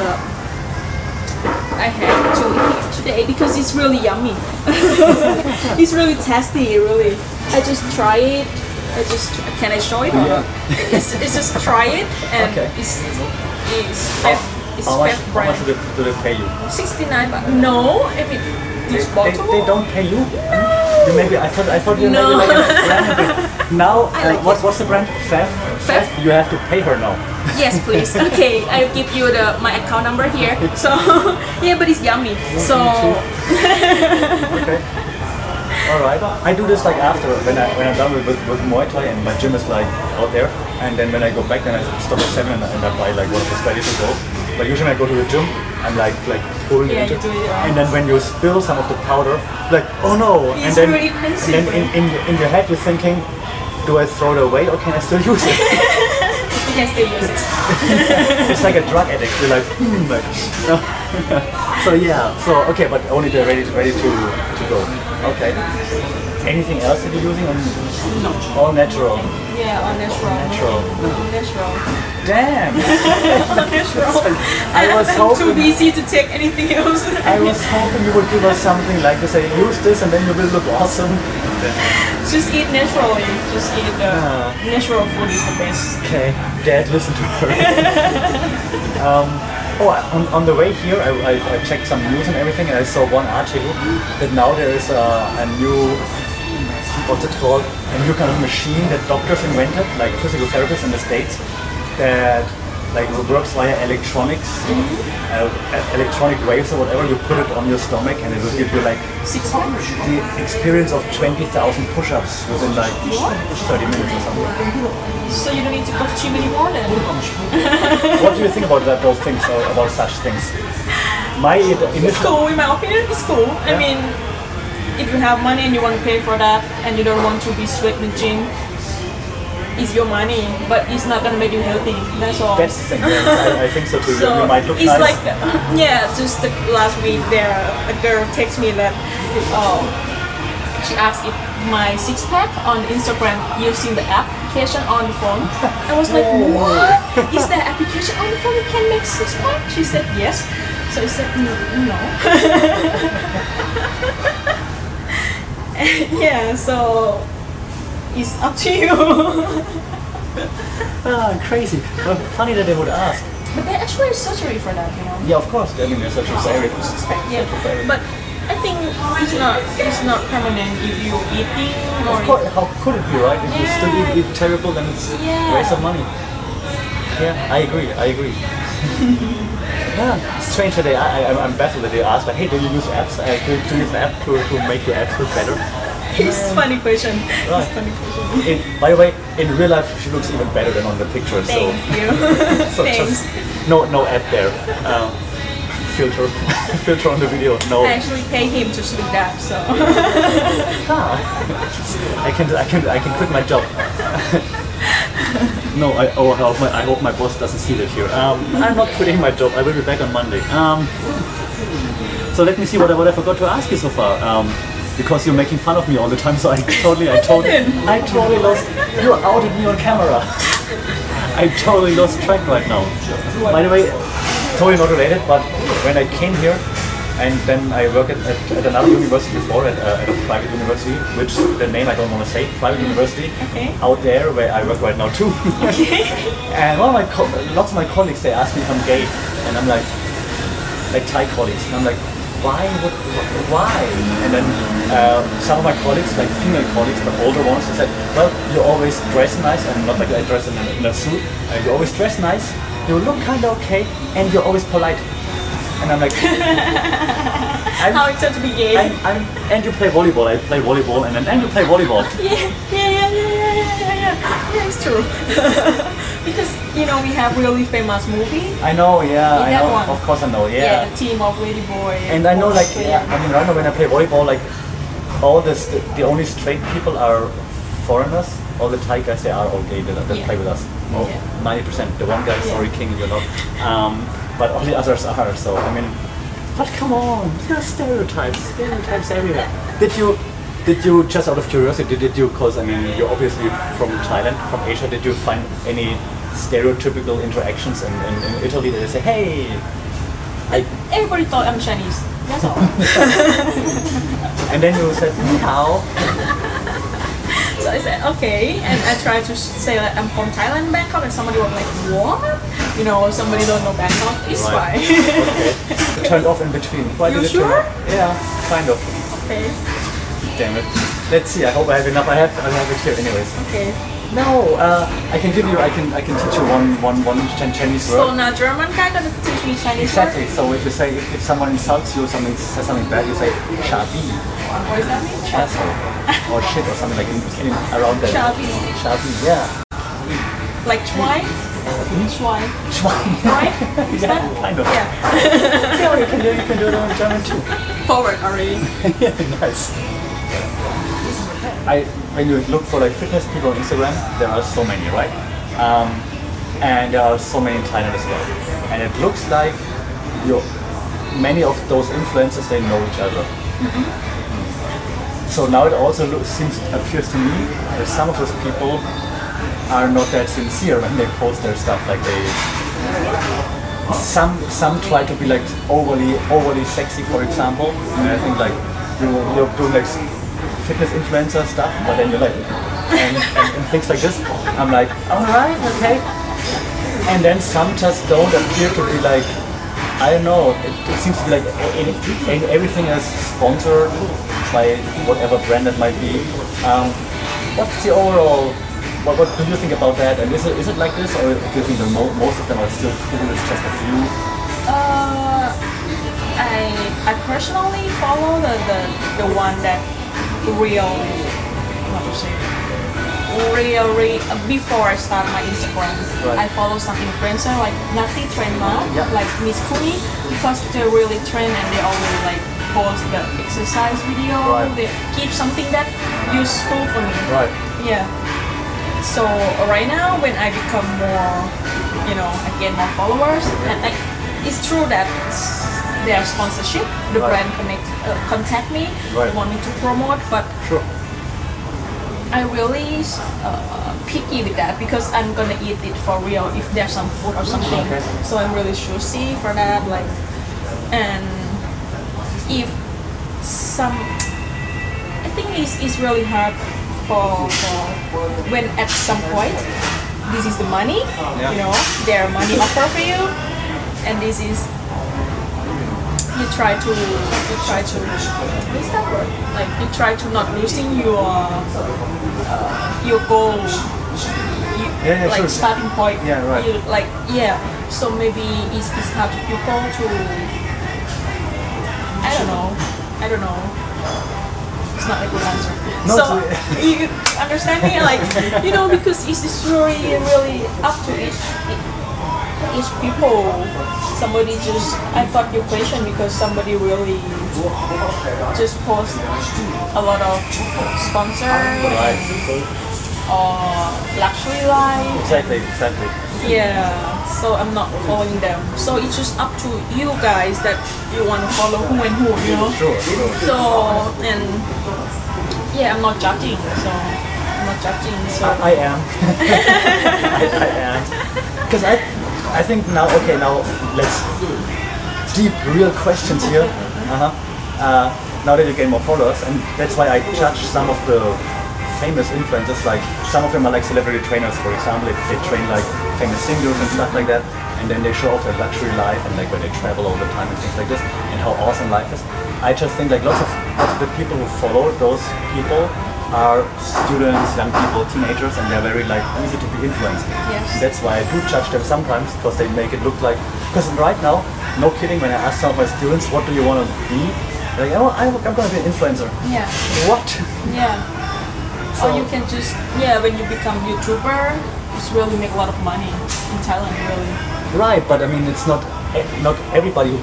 I had to eat today because it's really yummy. it's really tasty, really. I just try it. I just can I show it? Yeah. It's, it's just try it and Okay. it's it's Fef. It's how much how much do they, do they pay you? 69 baht. No, I mean They, this they, bottle. they don't pay you. You maybe I thought I thought you No. maybe like a brand. Now uh, like what, what's the brand? Fef. Fef. You have to pay her now. Yes, please. Okay, I'll give you the my account number here. So yeah, but it's yummy. So Okay. All right. I do this like after when I when I'm done with, with, Muay Thai and my gym is like out there, and then when I go back, then I stop at seven and, and I buy like what is ready to go. But usually I go to the gym, I'm like like pulling Yeah, into, it, yeah. and then when you spill some of the powder, like oh no, and then really and then in, in in your head you're thinking, do I throw it away or can I still use it? you can still use it. it's like a drug addict. You're like, hmm, like so yeah. So okay, but only they're ready to, ready to to go. Okay. Anything else that you're using? On, No. all natural. Yeah, on natural. Natural. Natural. Damn. All natural. I was I'm too busy to take anything else. I was hoping you would give us something like to say, use this and then you will look awesome. Just eat naturally. Just eat the Ah. natural food is the best. Okay, Dad, listen to her. um, oh, on, on the way here, I, I, I checked some news and everything, and I saw one article that now there is a, a new, what's it called, a new kind of machine that doctors invented, like physical therapists in the States, that like it works via electronics, uh, e- electronic waves or whatever. You put it on your stomach, and it will give you like the experience of 20,000 push-ups within like 30 minutes or something. So you don't need to go to gym anymore then. What do you think about that, those things, or about such things? My It's cool, in my opinion, it's cool. I mean, if you have money and you want to pay for that and you don't want to be sweating the gym, it's your money, but it's not gonna make you healthy. That's all. that's the thing. I, I think so too. You- so you might look it's nice. like, yeah, just the last week there, a girl texted me that, oh, she asked if my six pack on Instagram using the application on the phone. I was like, what? Is there application on the phone that can make six pack? She said yes. So I said mm, no. no. yeah, so it's up to you. ah, crazy. Well, funny that they would ask. but there actually is surgery for that, you know. Yeah, of course. I mean, there's such a area. Yeah, but I think it's not it's not permanent if you eating or Of course, how could it be, right? If you still eat, eat terrible, then it's Yeah. waste of money. Yeah, I agree. I agree. yeah, strange that they. I, I, I'm baffled that they ask, like, hey, do you use apps? Uh, do, do you use an app to, to make your apps look better? It's funny question. Right. It's funny question. In, by the way, in real life, she looks even better than on the picture. So. Thank you. So Thanks. just no no ad there. Um, filter filter on the video. No. I actually pay him to speak that, so Ah. I can I can I can quit my job. no, I oh I hope my I hope my boss doesn't see that here. Um, I'm not quitting my job. I will be back on Monday. Um, so let me see what I what I forgot to ask you so far. Um, because you're making fun of me all the time, so I totally I totally. I totally lost. You outed me on camera. I totally lost track right now. By the way, totally not related, but when I came here, and then I work at, at, at another university before, at, uh, at a private university, which the name I don't want to say, private university, Okay. out there where I work right now too. and one of my co- lots of my colleagues they ask me if I'm gay, and I'm like, like Thai colleagues, and I'm like, why would why? And then uh, some of my colleagues, like female colleagues, but older ones, they said, well, you always dress nice, and not like I dress in a, in a suit. Uh, you always dress nice, you look kind of okay, and you're always polite. And I'm like, I'm, How it turned to be gay. I'm, I'm, and you play volleyball. I play volleyball, and then and you play volleyball. Yeah, yeah, yeah, yeah, it's true. because you know we have really famous movie. I know, yeah, I know. one. Of course, I know, Yeah, yeah. the team of Lady Boy. And I know, like, yeah, I mean, right now when I play volleyball, like, all this, the, the only straight people are foreigners. All the Thai guys, they are all gay. They, they Yeah. play with us. Oh, Yeah. 90%. The one guy, sorry, King, you know. Um, but all the others are. So I mean, but come on, there are stereotypes, stereotypes everywhere. Did you? Did you just out of curiosity? Did you? Because I mean, you're obviously from Thailand, from Asia. Did you find any stereotypical interactions in, in, in Italy that they say, hey, I Everybody thought I'm Chinese. That's all. And then you said, ni hao. so I said okay, and I tried to say that I'm from Thailand, Bangkok, and somebody was like, what? You know, somebody don't know Bangkok. It's Right. fine. okay. Turned off in between. Why You turn sure? off? Yeah, kind of. okay, Damn it. Let's see. I hope I have enough. I have. I have it here, anyways. okay. No, uh, I can give you. I can. I can teach you one, one, one Chin- Chinese So now German guy gonna teach me Chinese Exactly. word? So if you say, if, if someone insults you, or something says something bad, you say "shabi," What does that mean? asshole, or shit, or something like in, in around that. Shabi. Shabi. Yeah. Like Schwein? Schwein. Schwein. Right? Is Yeah, that? kind of. Yeah. Yeah, you can do. You can do it in German too. Forward already. yeah, nice. I when you look for like fitness people on Instagram, there are so many, right? Um, and there are so many in as well. And it looks like you many of those influencers they know each other. So now it also looks, seems appears to me that some of those people are not that sincere when they post their stuff. Like they some some try to be like overly overly sexy, for example. And I think like you you're doing like fitness influencer stuff, but then you're like and, and, and things like this. I'm like, all right, okay. And then some just don't appear to be like. I don't know. It, it seems to be like everything is sponsored by whatever brand it might be. Um, what's the overall? What, what do you think about that? And is it, is it like this, or do you think that mo- most of them are still cool? It's just a few. Uh, I I personally follow the the, the one that real how to say real, real before I start my Instagram. Right. I follow some influencer like Nati Trend Mom, Yeah. like Miss Kumi, because they're really trend and they always like post the exercise video. Right. They keep something that useful for me. Right. Yeah. So right now, when I become more, you know, I get more followers, and it's true that their sponsorship, the Right. brand connect, uh, contact me, Right. want me to promote, but Sure. I really uh, picky with that because I'm gonna eat it for real if there's some food or something. Okay. So I'm really choosy for that, like, and if some, I think it's, it's really hard for, for when at some point this is the money, Yeah. you know, their money offer for you, and this is you try to you try to what's that word? Like you try to not losing your uh, your goal. You, Yeah, yeah, like sure. starting point. Yeah, right. You, like yeah. So maybe it's, it's hard to people to I don't know. I don't know. It's not a good answer. No, so you understand me? Like you know because it's, it's really really up to each each people. Somebody just I thought your question because somebody really just post a lot of sponsor Right. Uh, or luxury life. Exactly. Exactly. Yeah, so I'm not following them. So it's just up to you guys that you want to follow who and who, you know. Sure. Sure. So and yeah, I'm not judging. So I'm not judging. So I am. I, I am. Because I, I think now, okay, now let's deep, real questions here. Uh-huh. Uh, now that you gain more followers, and that's why I judge some of the famous influencers, like some of them are like celebrity trainers, for example, they, they train like famous singers and stuff like that. and then they show off their luxury life and like where they travel all the time and things like this, and how awesome life is. I just think like lots of, lots of the people who follow those people are students, young people, teenagers, and they're very like easy to be influenced. Yes. That's why I do judge them sometimes because they make it look like. Because right now, no kidding, when I ask some of my students, "What do you want to be?" They're like, "Oh, I'm, I'm going to be an influencer." Yeah. What? Yeah. So- or you can just yeah when you become YouTuber, just really make a lot of money in Thailand really. Right, but I mean, it's not eh, not everybody who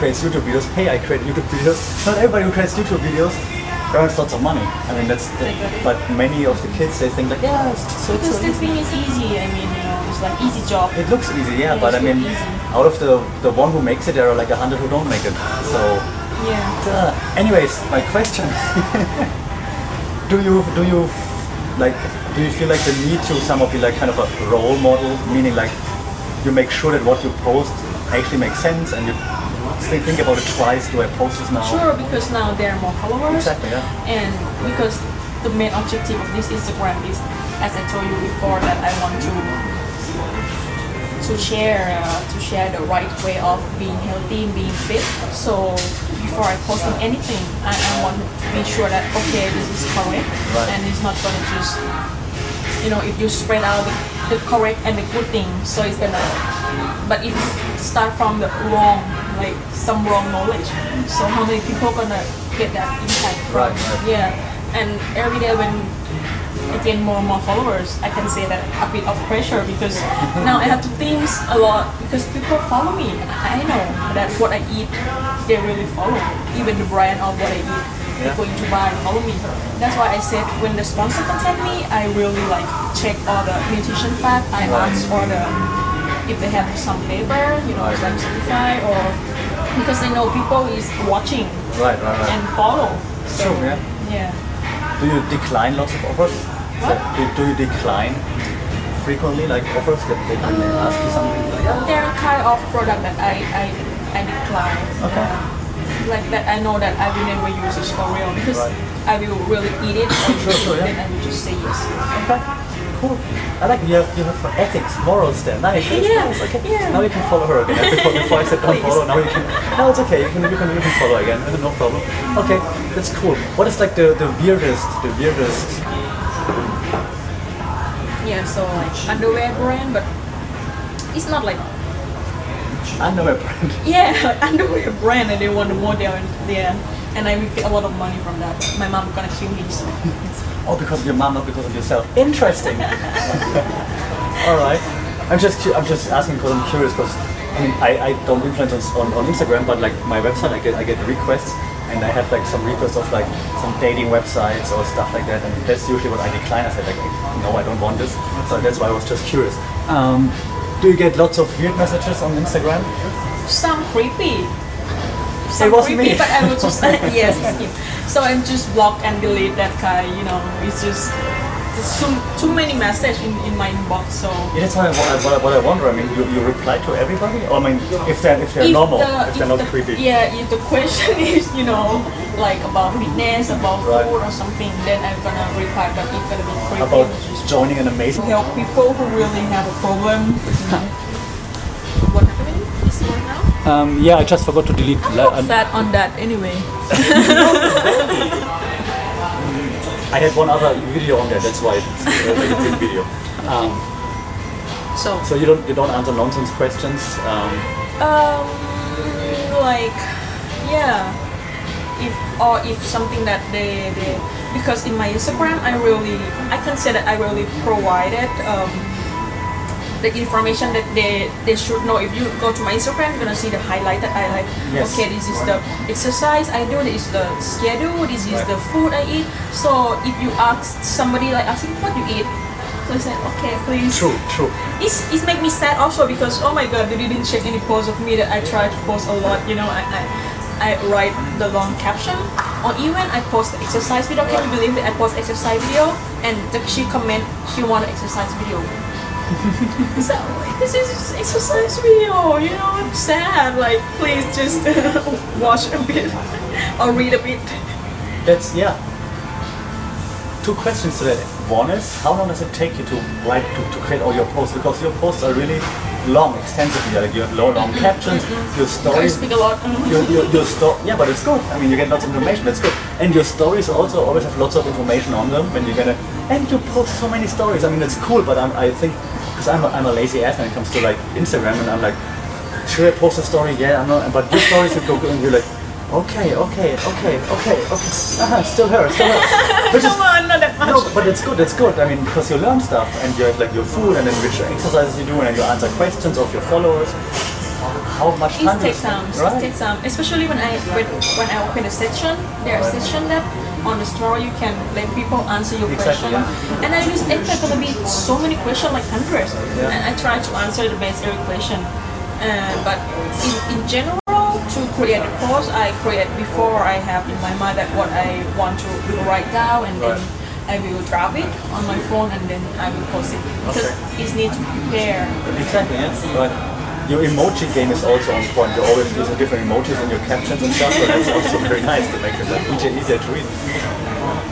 creates YouTube videos. Hey, I create YouTube videos. Not everybody who creates YouTube videos earns lots of money. I mean, that's. The, but many of the kids they think like, yeah, it's, so Because so thing is easy. I mean, you know, it's like easy job. It looks easy, yeah, Yeah, but I mean, easy. out of the the one who makes it, there are like a hundred who don't make it. So, Yeah. uh, anyways, my question: Do you do you like do you feel like the need to somehow be like kind of a role model, meaning like you make sure that what you post actually makes sense and you think, think about it twice. Do I post this now? Sure, because now there are more followers. Exactly, yeah. And because the main objective of this Instagram is, as I told you before, that I want to to share uh, to share the right way of being healthy, being fit. So before I post on anything, I, I want to be sure that okay, this is correct, Right. and it's not gonna just you know if you spread out the, the correct and the good thing, so it's gonna. But if you start from the wrong, like some wrong knowledge, so how many people gonna get that impact from? Right, right. Yeah, and every day when I gain more and more followers, I can say that a bit of pressure because now I have to think a lot because people follow me. I know that what I eat, they really follow. Even the brand of what I eat, Yeah. going to buy follow me. That's why I said when the sponsor contact me, I really like check all the nutrition fact. I ask all the if they have some paper, you know, like certified or because they know people is watching Right, right, right. and follow. So, Sure, yeah. yeah. Do you decline lots of offers? So, do, do you decline frequently, like offers that they, when they ask you something? Like, yeah. There are kind of product that I I, I decline. Okay. Uh, like that I know that I will never use it for real because Right. I will really eat it and Sure, sure, yeah. then I will just say yes. Okay, cool. I like you have you have ethics, morals there. Nice. Yeah, nice. Okay. yeah. Now you can follow her again. Before, before I said don't follow, now you can. No, it's okay. You can you can you can follow again. No problem. Okay, that's cool. What is like the the weirdest the weirdest? Yeah, so like underwear brand but it's not like underwear brand. yeah, like underwear brand and they want the model yeah. And I will get a lot of money from that. My mom gonna kill me so Oh, because of your mom, not because of yourself. Interesting. All right. I'm just I'm just asking because I'm curious because I mean I, I don't influence on, on, Instagram, but like my website, I get I get requests and I have like some requests of like some dating websites or stuff like that, and that's usually what I decline. I said like no, I don't want this. So that's why I was just curious. Um, do you get lots of weird messages on Instagram? some creepy. Some It was creepy, me. but I will just yes. So I'm just block and delete that guy. You know, it's just there's too, too many messages in, in my inbox. So Yeah, that's why I, what, I, what I- what I wonder. I mean, you, you reply to everybody, or I mean, if they're if they're if normal, the- if they're if not the- creepy. Yeah, if the question is you know like about fitness, about Right. food or something, then I'm gonna reply. But if gonna be creepy, About joining an amazing to help people who really have a problem. Um, yeah, I just forgot to delete. I'm la- not fat on that anyway. I had one other video on there. That's why it's a very big video. Um, So so you don't you don't answer nonsense questions. Um, Um, like, yeah. If or if something that they, they because in my Instagram I really I can say that I really provided um, the information that they they should know. If you go to my Instagram, you're gonna see the highlight that I like. Yes. Okay, this is the exercise I do. This is the schedule. This is Right. the food I eat. So if you ask somebody like asking what you eat, so I said okay, please true, true. it's, it make me sad also because oh my god they didn't check any post of me that I try to post a lot you know I, I, I write the long caption or even I post the exercise video can you believe that I post exercise video and the, she comment she want an exercise video so this is exercise video you know I'm sad like please just uh, watch a bit or read a bit That's yeah. Two questions to that. One is how long does it take you to write to, to create all your posts? Because your posts are really long, extensively. Like you have long, long captions, mm-hmm. your I stories. speak a lot. Your, your, your sto- yeah, but it's good. I mean, you get lots of information. That's good. And your stories also always have lots of information on them. When you get a, and you post so many stories. I mean, it's cool. But I'm, I think because I'm a, I'm a lazy ass when it comes to like Instagram, and I'm like, should I post a story? Yeah, I'm not. But your stories you go good, and you're like, okay, okay, okay, okay, okay. Uh-huh, still her, still her. Which is Come on, not that much. no, but it's good. It's good. I mean, because you learn stuff and you have like your food and then which exercises you do and then you answer questions of your followers. How much It time? takes you time. spend, It Right. takes time, especially when I when, when I open a section. There are section that on the story you can let people answer your Exactly, question. yeah. And I use expect gonna be so many questions, like hundreds. Yeah. And I try to answer the best every question. Uh, but in, in general, to create a post, I create before I have in my mind that what I want to write down, and then I will drop it on my phone, and then I will post it because Okay. it needs to prepare. Exactly. Yes. Right. Your emoji game is also on point. You're always using different emojis in your captions and stuff. So that's also very nice to make it like easier, easier to read.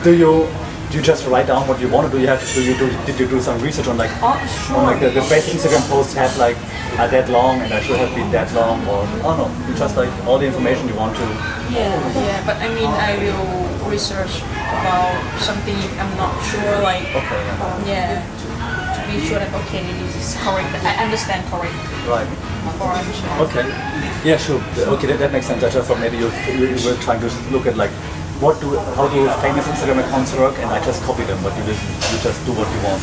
Do you do you just write down what you want to do? You have to do you do did you do some research on like Oh, on sure. like the, the best Instagram posts have like are that long and I should have been that long or oh no you just like all the information you want to Yeah, yeah, but I mean, I will research about something I'm not sure, like, Okay, yeah, to be sure that okay, this is correct, I understand correct. Right. Before I'm sure. okay. Yeah sure. Okay that, that makes sense. I just thought maybe you, you you were trying to look at like what do how do famous Instagram accounts work? And I just copy them but you didn't you just do what you want.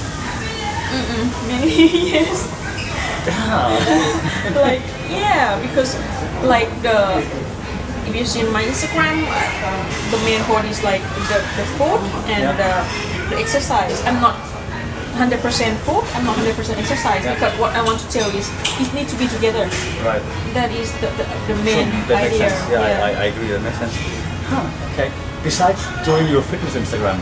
Many years, like, yeah, because like the if you see my Instagram, uh, the main point is like the, the food and Yeah. the, the exercise. I'm not 100% food, I'm not 100% exercise Yeah. because what I want to tell is it needs to be together. right That is the, the, the Sure, main that makes idea. sense yeah, I, I, I agree that makes sense huh, okay besides doing your fitness Instagram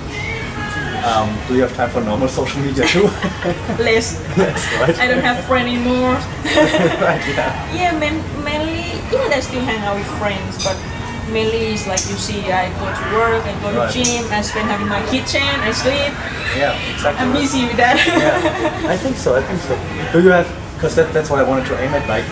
um, do you have time for normal social media too Less. yes right I don't have friends anymore. right yeah yeah, main, mainly, yeah, I still hang out with friends, but mainly it's like you see, I go to work, I go to gym, I spend time in my kitchen, I sleep. yeah exactly I'm busy with that. yeah, I think so. I think so. Do you have? Because that, that's what I wanted to aim at. Like,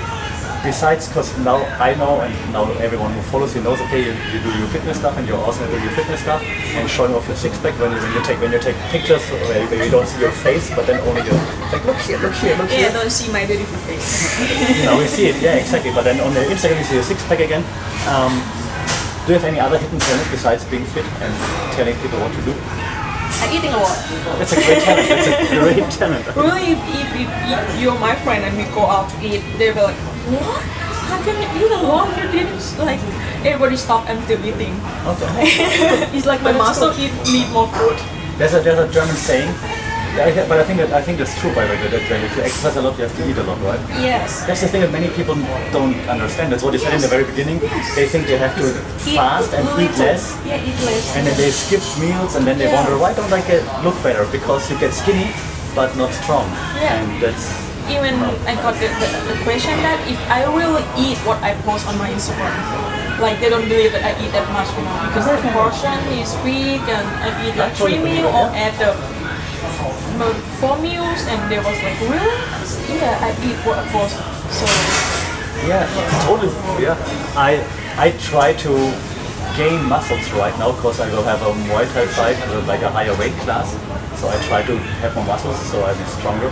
besides, because now I know, and now everyone who follows you knows. Okay, you, you do your fitness stuff, and you're also doing your fitness stuff, and showing off your six pack when you, when you take when you take pictures where, where you don't see your face, but then only your like look here, look here, look here. yeah, don't see my beautiful face. now we see it. Yeah, exactly. But then on the Instagram you see your six pack again. Um, do you have any other hidden talent besides being fit and telling people what to do? I'm eating a lot. That's a great talent. That's a great talent. Really, if, if, if, you're my friend and we go out to eat, they'll be like, what? How can you eat a lot? You didn't like everybody stop. I'm still eating. Okay. it's like my But muscle eat need more food. There's a there's a German saying, I but I think that I think that's true by the way. That if you exercise a lot, you have to eat a lot, right? Yes. That's the thing that many people don't understand. That's what you said in the very beginning. Yes. They think they have to fast and eat less, Yeah, eat less. and then they skip meals, and then they Yeah. wonder why don't I get look better? Because you get skinny, but not strong, Yeah. and that's even I got the, the, the question that if I really eat what I post on my Instagram, like they don't believe that I eat that much, you know, because the ah. portion is big and I eat like three meal or add the four meals and they was like, really? Yeah, I eat what post. So Yeah, totally. Yeah, I I try to gain muscles right now because I will have a Muay Thai fight with like a higher weight class. So I try to have more muscles so I'll be stronger.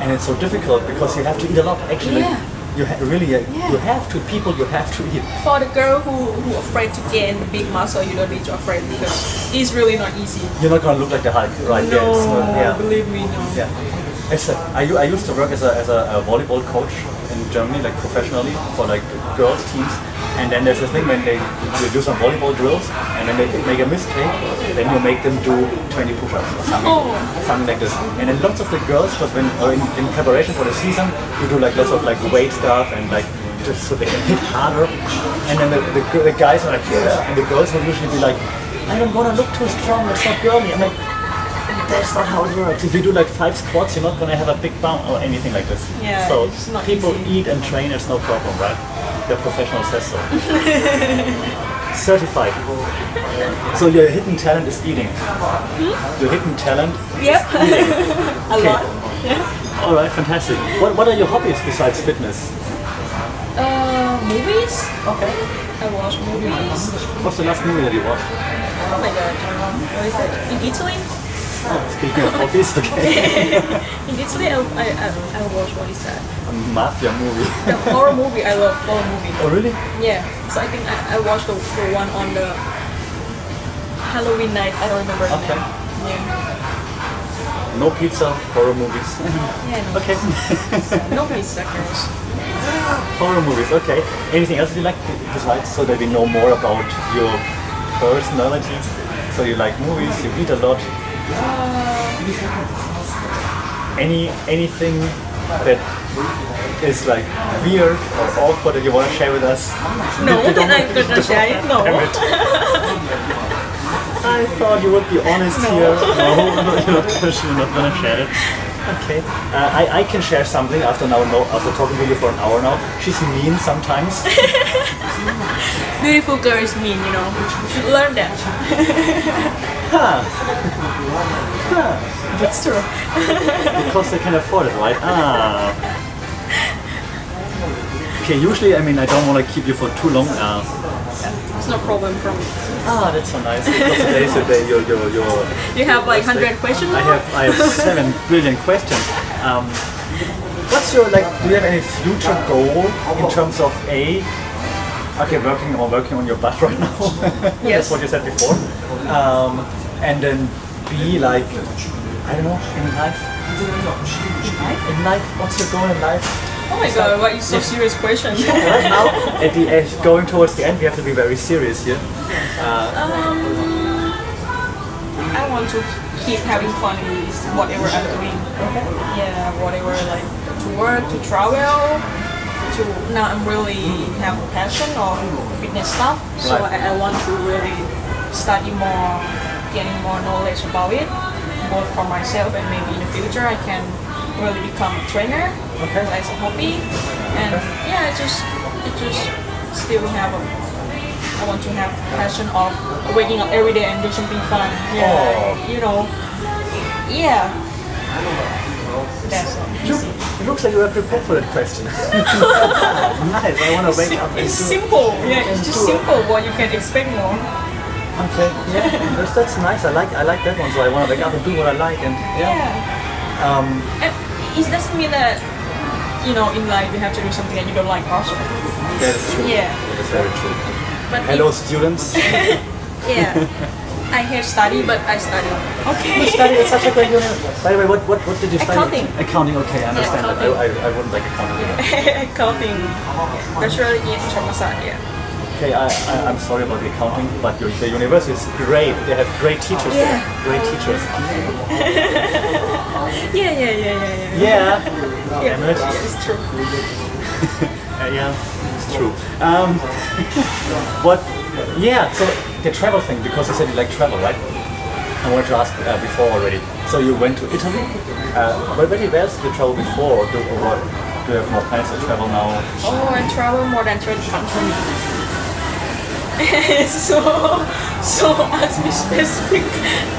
And it's so difficult because you have to eat a lot. Actually, Yeah. You ha- really uh, Yeah. you have to. People, you have to eat. for the girl who who afraid to gain big muscle, you don't need to afraid because it's really not easy. You're not gonna look like the Hulk, right? No, Yeah, believe me, no. Yeah. It's a, I, I used to work as a, as a, a volleyball coach in Germany, like professionally, for like girls teams. And then there's this thing when they you do some volleyball drills, and then they make a mistake, then you make them do 20 push-ups or something, Oh. something like this. And then lots of the girls, because when or in, in preparation for the season, you do like lots of like weight stuff and like just so they can hit harder. And then the, the, the guys are like, yeah, and the girls will usually be like, I don't want to look too strong, it's not girly. I'm like, that's not how it works. If you do like five squats, you're not gonna have a big bump or anything like this. Yeah, so it's not people easy. eat and train, it's no problem, right? The professional says so. Certified. So your hidden talent is eating. Hmm? Your hidden talent Yep. a Okay. lot. Yeah. All right, fantastic. What, what are your hobbies besides fitness? Uh, movies? Okay. I watch movies. What's the last movie that you watched? Oh my god. What is it? In Italy? Oh, speaking of hobbies, okay. In Italy, I, I, I, I watch, what is that? A mafia movie. The horror movie. I love horror movie. oh, really? Yeah. So I think I, I watched the, the one on the Halloween night. I don't remember the Okay. name. Yeah. No pizza, horror movies. Yeah, no. okay. No pizza girls. horror movies, okay. Anything else you like besides so that we know more about your personality? So you like movies, you eat a lot. Any anything that is like weird or awkward that you want to share with us? No, You don't- I'm gonna share it. No. I thought you would be honest here. No, you're not, you're not gonna share it. Okay. Uh, I, I can share something after now. No, after talking to you for an hour now. She's mean sometimes. Beautiful girl is mean, you know. You should learn that. Huh. Huh. That's true. Because they can afford it, right? Ah. Okay, usually, I mean, I don't want to keep you for too long. Uh, It's no problem for me. ah, that's so nice. Because today is the day you're, you're, you're You have like 100 questions I have I have seven billion questions. Um, what's your like? Do you have any future goal in terms of a? Okay, working or working on your butt right now. Yes. That's what you said before. Um, and then B like I don't know in life. In life, what's your goal in life? Oh my god, what is so serious question? Right now, at the at going towards the end, we have to be very serious here. um, I want to keep having fun with whatever I'm doing. Okay. Yeah, whatever like to work, to travel, to now I'm really have a passion of fitness stuff. So Right. I, I want to really study more, getting more knowledge about it, both for myself and maybe in the future I can really become a trainer Okay. as a hobby. And yeah, I just it just still have a I want to have passion of waking up every day and do something fun. Yeah, Oh. you know. Yeah. That's. It looks like you were prepared for that question. nice. I want to wake up It's simple. Yeah, it's just simple. What you can expect more. Okay, yeah, that's, that's nice. I like I like that one. So I want to wake up and do what I like, and yeah. Yeah. Um, And it doesn't mean that you know in life you have to do something that you don't like also. that is true. Yeah. that is very true. But Hello, if- students. yeah. I hate study, but I study. Okay. you study at such a great university. By the way, what, what, what did you study? Accounting. Accounting. Okay, I understand that. I, accounting. I, I wouldn't like accounting. either. Accounting. Bachelor in Thammasat, yeah. Okay, I, I, I'm sorry about the accounting, but your, the university is great. They have great teachers there. Yeah. Great teachers. Yeah, yeah, yeah, yeah, yeah. Yeah. Yeah, Damn it. it's true. Uh, yeah, it's true. Um, what? Yeah. So the travel thing, because you said you like travel, right? I wanted to ask uh, before already. So you went to Italy. Uh, where, where else did you travel before? Do, or what, do you have more plans to travel now? Oh, I travel more than 20 countries. so, so ask me specific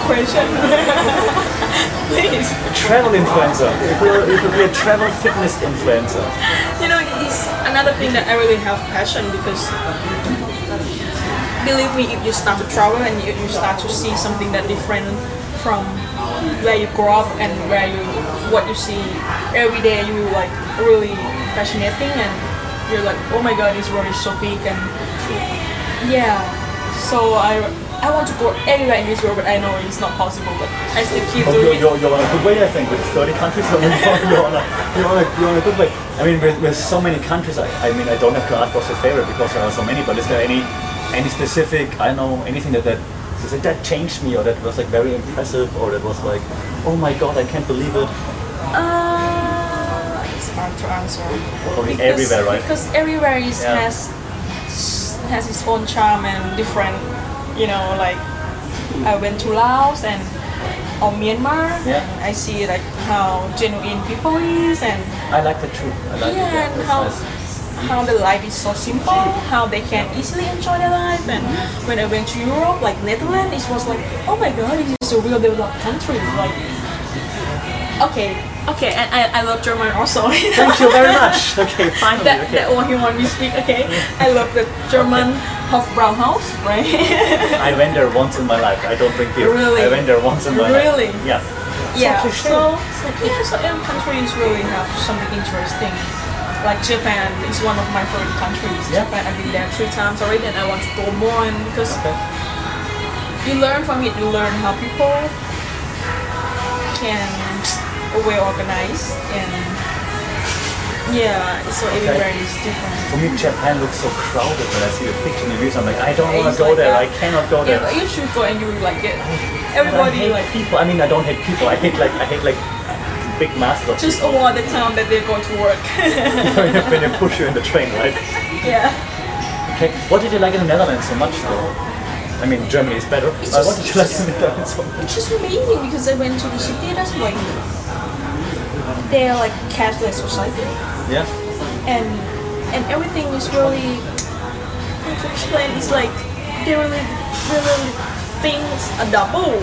question. Please. Travel influencer. You could, you could be a travel fitness influencer. You know, it's another thing that I really have passion because believe me, if you start to travel and you, you start to see something that different from where you grow up and where you what you see every day, you like really fascinating and you're like, oh my god, this world is so big and yeah. So I I want to go everywhere in this world, but I know it's not possible. But I still keep Oh, you're, doing it. you're, you're on a good way, I think, with 30 countries. You're, on a, you're, on a, you're on a good way. I mean, with, with so many countries, I, I mean, I don't have to ask what's your favorite because there are so many, but is there any any specific, I don't know, anything that, that, that, that changed me or that was like very impressive or that was like, oh my god, I can't believe it? Uh, it's hard to answer. Probably everywhere, right? Because everywhere is Yeah. has has its own charm and different. You know, like I went to Laos and or Myanmar. Yeah. I see like how genuine people is and I like the truth. I like yeah, and how nice. how the life is so simple, how they can easily enjoy their life. And when I went to Europe, like Netherlands, it was like, oh my god, this is a real developed country. Like, okay, Okay, and I, I love German also. Thank you very much. Okay, finally. that, okay. that one you want me to speak, okay? I love the German Hofbrauhaus, right? I went there once in my life. I don't drink beer. Really? I went there once in my Really? life. Really? Yeah. yeah, so, so yeah, so every countries really have something interesting. Like Japan is one of my favorite countries. Yeah. Japan, I've been there three times already, and I want to go more. And because Okay. you learn from it, you learn how people can well organized and yeah, so everywhere is different. For me, Japan looks so crowded when I see the picture in the news. I'm like, I don't want to go like there. that. I cannot go there. you should go and you will like it. Everybody like people. I mean, I don't hate people. I hate like I hate like big masses of just people. avoid the time that they go to work. when they push you in the train, right? yeah. Okay. What did you like in the Netherlands so much, though? I mean, Germany is better. It's But what did you like in the Netherlands so much? It's just amazing because I went to the city that's like they're like cashless society Yeah. and and everything is really how to explain it's like they really really things a double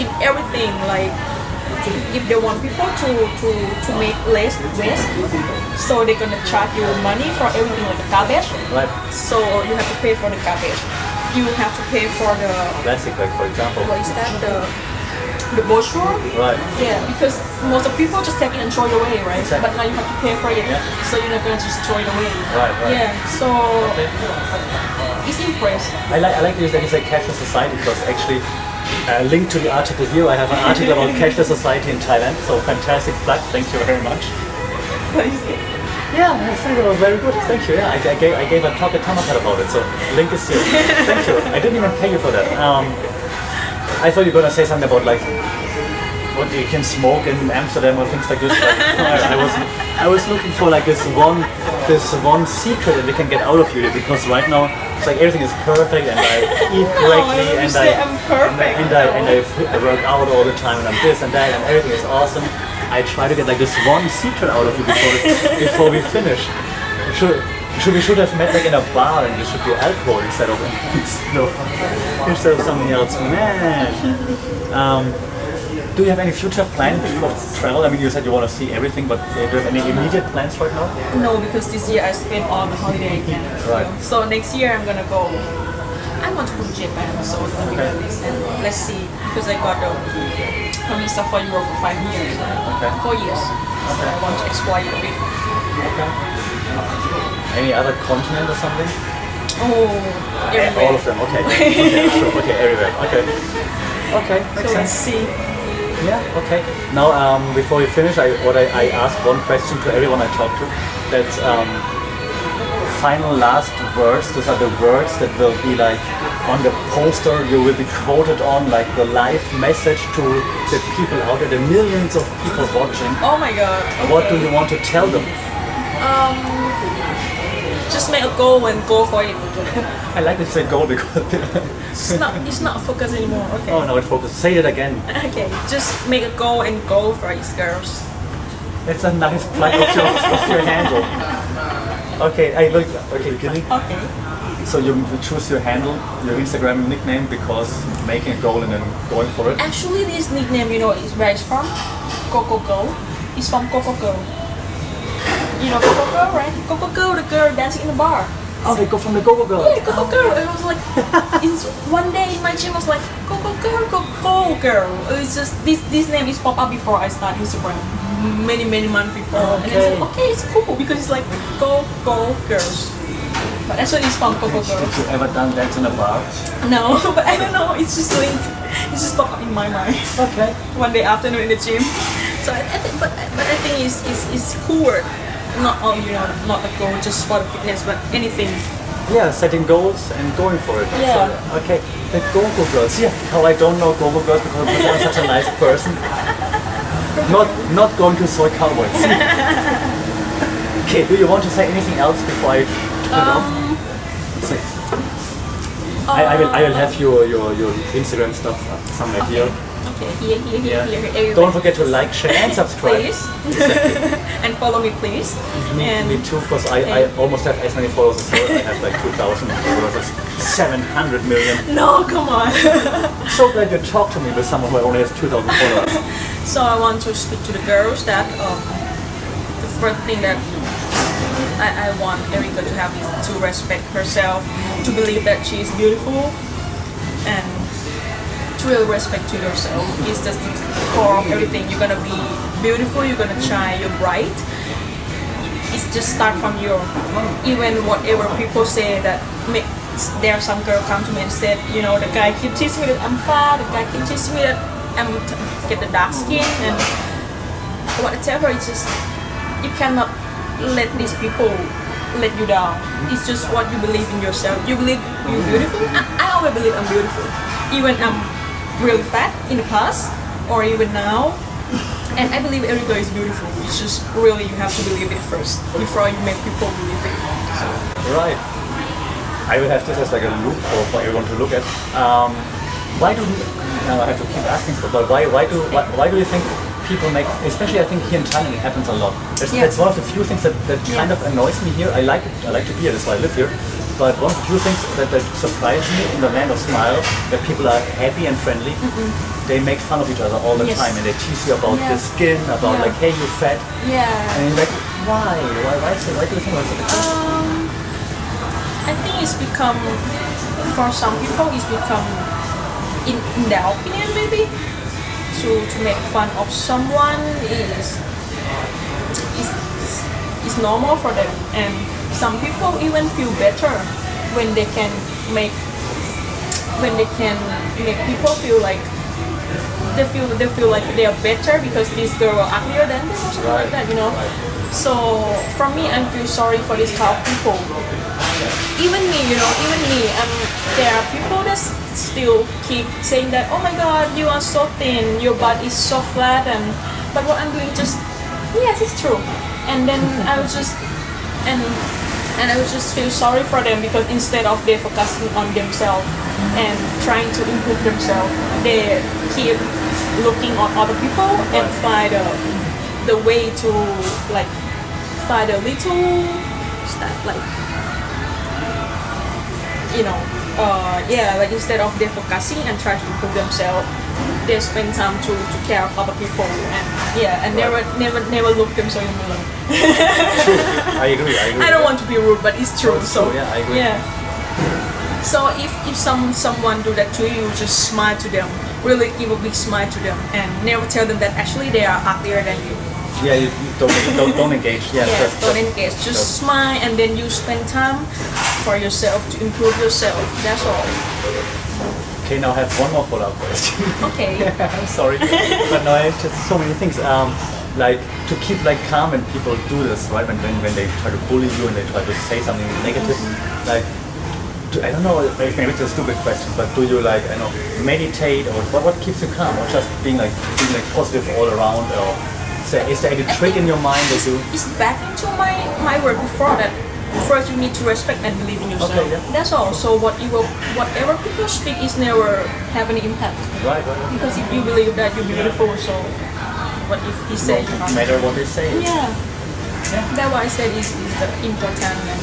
in everything like if they want people to to to make less waste so they're gonna charge you money for everything like the garbage Right. so you have to pay for the garbage you have to pay for the Plastic bag, for example. what is that the the brochure Right. yeah, because most of people just take it and throw it away, right? Exactly. But now you have to pay for it, Yeah. so you're not gonna just throw it away. Right, right. Yeah, so Okay. it's impressive. I like I like this that you say cashless society because actually uh, linked to the article here I have an article about cashless society in Thailand. So fantastic plug. Thank you very much. What is it? Yeah, I think it was very good. Thank you. Yeah, I, I gave I gave a talk at Thammasat about it. So link is here. Thank you. I didn't even pay you for that. Um, I thought you were gonna say something about like what you can smoke in Amsterdam or things like this. But I, I was I was looking for like this one this one secret that we can get out of you because right now it's like everything is perfect and I eat correctly and I I'm perfect. and I and I, I work out all the time and I'm this and that and everything is awesome. I try to get like this one secret out of you before before we finish. We should, we should have met like in a bar and you should do alcohol instead of of, instead of something else. Man. Um, do you have any future plans for travel? I mean, you said you want to see everything, but uh, do you have any immediate plans right now? No, because this year I spent all the holiday again. Right. So next year I'm gonna go. I want to go to Japan, so it's gonna be Okay. And let's see, because I got a visa for Europe for five years, Okay. four years. So I want to explore it a bit. Okay. Any other continent or something? Oh, Yeah, everywhere. all of them. Okay. okay, sure. Okay, everywhere. Okay. Okay, makes So let's sense. see. Yeah, okay. Now, um, before we finish, I, what I, I ask one question to everyone I talk to. That um, final last words, those are the words that will be like on the poster you will be quoted on, like the live message to the people out there, the millions of people watching. Oh my god. What do you want to tell them? Um, just make a goal and go for it. I like to say goal because. It's not, it's not focus anymore. Okay. oh no, it focus. Say it again. Okay, just make a goal and go for it, girls. It's a nice plug of your, of your handle. Okay, I look. Okay, Gilly. Okay. So you choose your handle, your Instagram nickname because making a goal and then going for it. Actually, this nickname, you know, is where it's from. Coco Girl. It's from Coco Girl. You know Coco Girl, right? Coco Girl, the girl dancing in the bar. Oh, they go from the Go-Go Girl. Yeah, Coco Girl. And I was like, it's one day in my gym, I was like, Coco Girl, Coco Girl. It's just this this name is pop up before I start Instagram. Many many months before. And I said, Okay. okay, it's cool because it's like Coco Go Girls. But that's what it's from Coco Girl. Have you ever done that in a bar? No, but I don't know. It's just linked. It's just pop up in my mind. Okay. One day afternoon in the gym. So I, I think, but but I think it's it's, it's cool word. Not all you know, not a goal just for the fitness, but anything. Yeah, setting goals and going for it. Yeah. So, okay, the Go-Go Girls. Yeah, how I don't know Go-Go Girls because I'm such a nice person. Not not going to Soi Cowboys. okay, do you want to say anything else before I turn it off? Um, I, I will I will have your your, your Instagram stuff somewhere here. Okay, here, here, here, Yeah. here, here. everywhere. Don't forget to like, share, and subscribe. please. and follow me, please. Me, and me too, because I, I almost have as many followers as her. I have like 2,000 followers, 700 million. no, come on. So glad you talked to me with someone who only has 2,000 followers. So I want to speak to the girls that um, the first thing that I, I want Erica to have is to respect herself, to believe that she is beautiful, and to really respect to yourself is just the core of everything. You're gonna be beautiful, you're gonna shine, you're bright. It's just start from your even whatever people say that make there some girl come to me and said, you know, the guy keep teasing me that I'm fat, the guy keep teasing me that I'm get the dark skin and whatever. It's just you cannot let these people let you down. It's just what you believe in yourself. You believe you're beautiful. I, I always believe I'm beautiful, even I'm really fat in the past or even now. And I believe every girl is beautiful. It's just really you have to believe it first before you make people believe it. Right. I will have this as like a loop for, for everyone to look at. Um, why do now I have to keep asking for, but why why do why, why do you think people make, especially I think here in Thailand it happens a lot. That's, Yeah. that's one of the few things that, that kind of annoys me here. I like it. I like to be here. That's why I live here. But one of the few things that, that surprise me in the land of smile, that people are happy and friendly. They make fun of each other all the Yes. time, and they tease you about Yeah. the skin, about Yeah. like, hey, you fat, Yeah. and you're like, why? Why? Why? Why do you think that's case? Um, I think it's become for some people it's become in, in their opinion maybe to to make fun of someone is is is normal for them and some people even feel better when they can make when they can make people feel like they feel they feel like they are better because this girl are uglier than them or something Right. like that, you know. So for me, I feel sorry for this kind of people. Even me, you know, even me, um, there are people that still keep saying that, oh my god, you are so thin, your butt is so flat, and but what I'm doing just, yes, it's true. And then I was just, and and I would just feel sorry for them because instead of they focusing on themselves and trying to improve themselves, they keep looking on other people and find a, the way to like find a little stuff like you know uh, yeah like instead of they focusing and try to improve themselves they spend time to, to care of other people and yeah and never never never look themselves in the mirror I agree. I agree. I don't want to be rude, but it's true. It's so true, yeah, I agree. yeah. So if, if some someone do that to you, just smile to them. Really give a big smile to them and never tell them that actually they are uglier than you. Yeah, you you don't don't, don't engage. Yeah, just, don't just- engage. Just just- smile and then you spend time for yourself to improve yourself. That's all. Okay, now I have one more follow-up question. Okay. I'm sorry, but no, I have just so many things. Um, like to keep like calm when people do this, right? When, when when they try to bully you and they try to say something negative, like. Do, I don't know, maybe maybe it's a stupid question, but do you like, I know, meditate or what, what keeps you calm? Or just being like, being like positive all around? Or is there, is there any trick in your mind that you, It's back into my my word before that. First, you need to respect and believe in yourself. Okay, yeah. That's all. So what you will, whatever people speak is never have any impact. right, right. Because if you believe that you're beautiful, so what if he said you're No matter what they say. Yeah. Yeah. That's why I said is, is the important and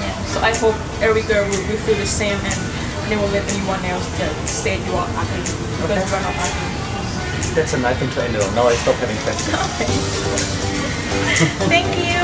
yeah. So I hope every girl will, will feel the same and never let anyone else that say you are ugly because Okay. you are not ugly. That's a nice thing to end it on. Now I stop having questions. Okay. Thank you.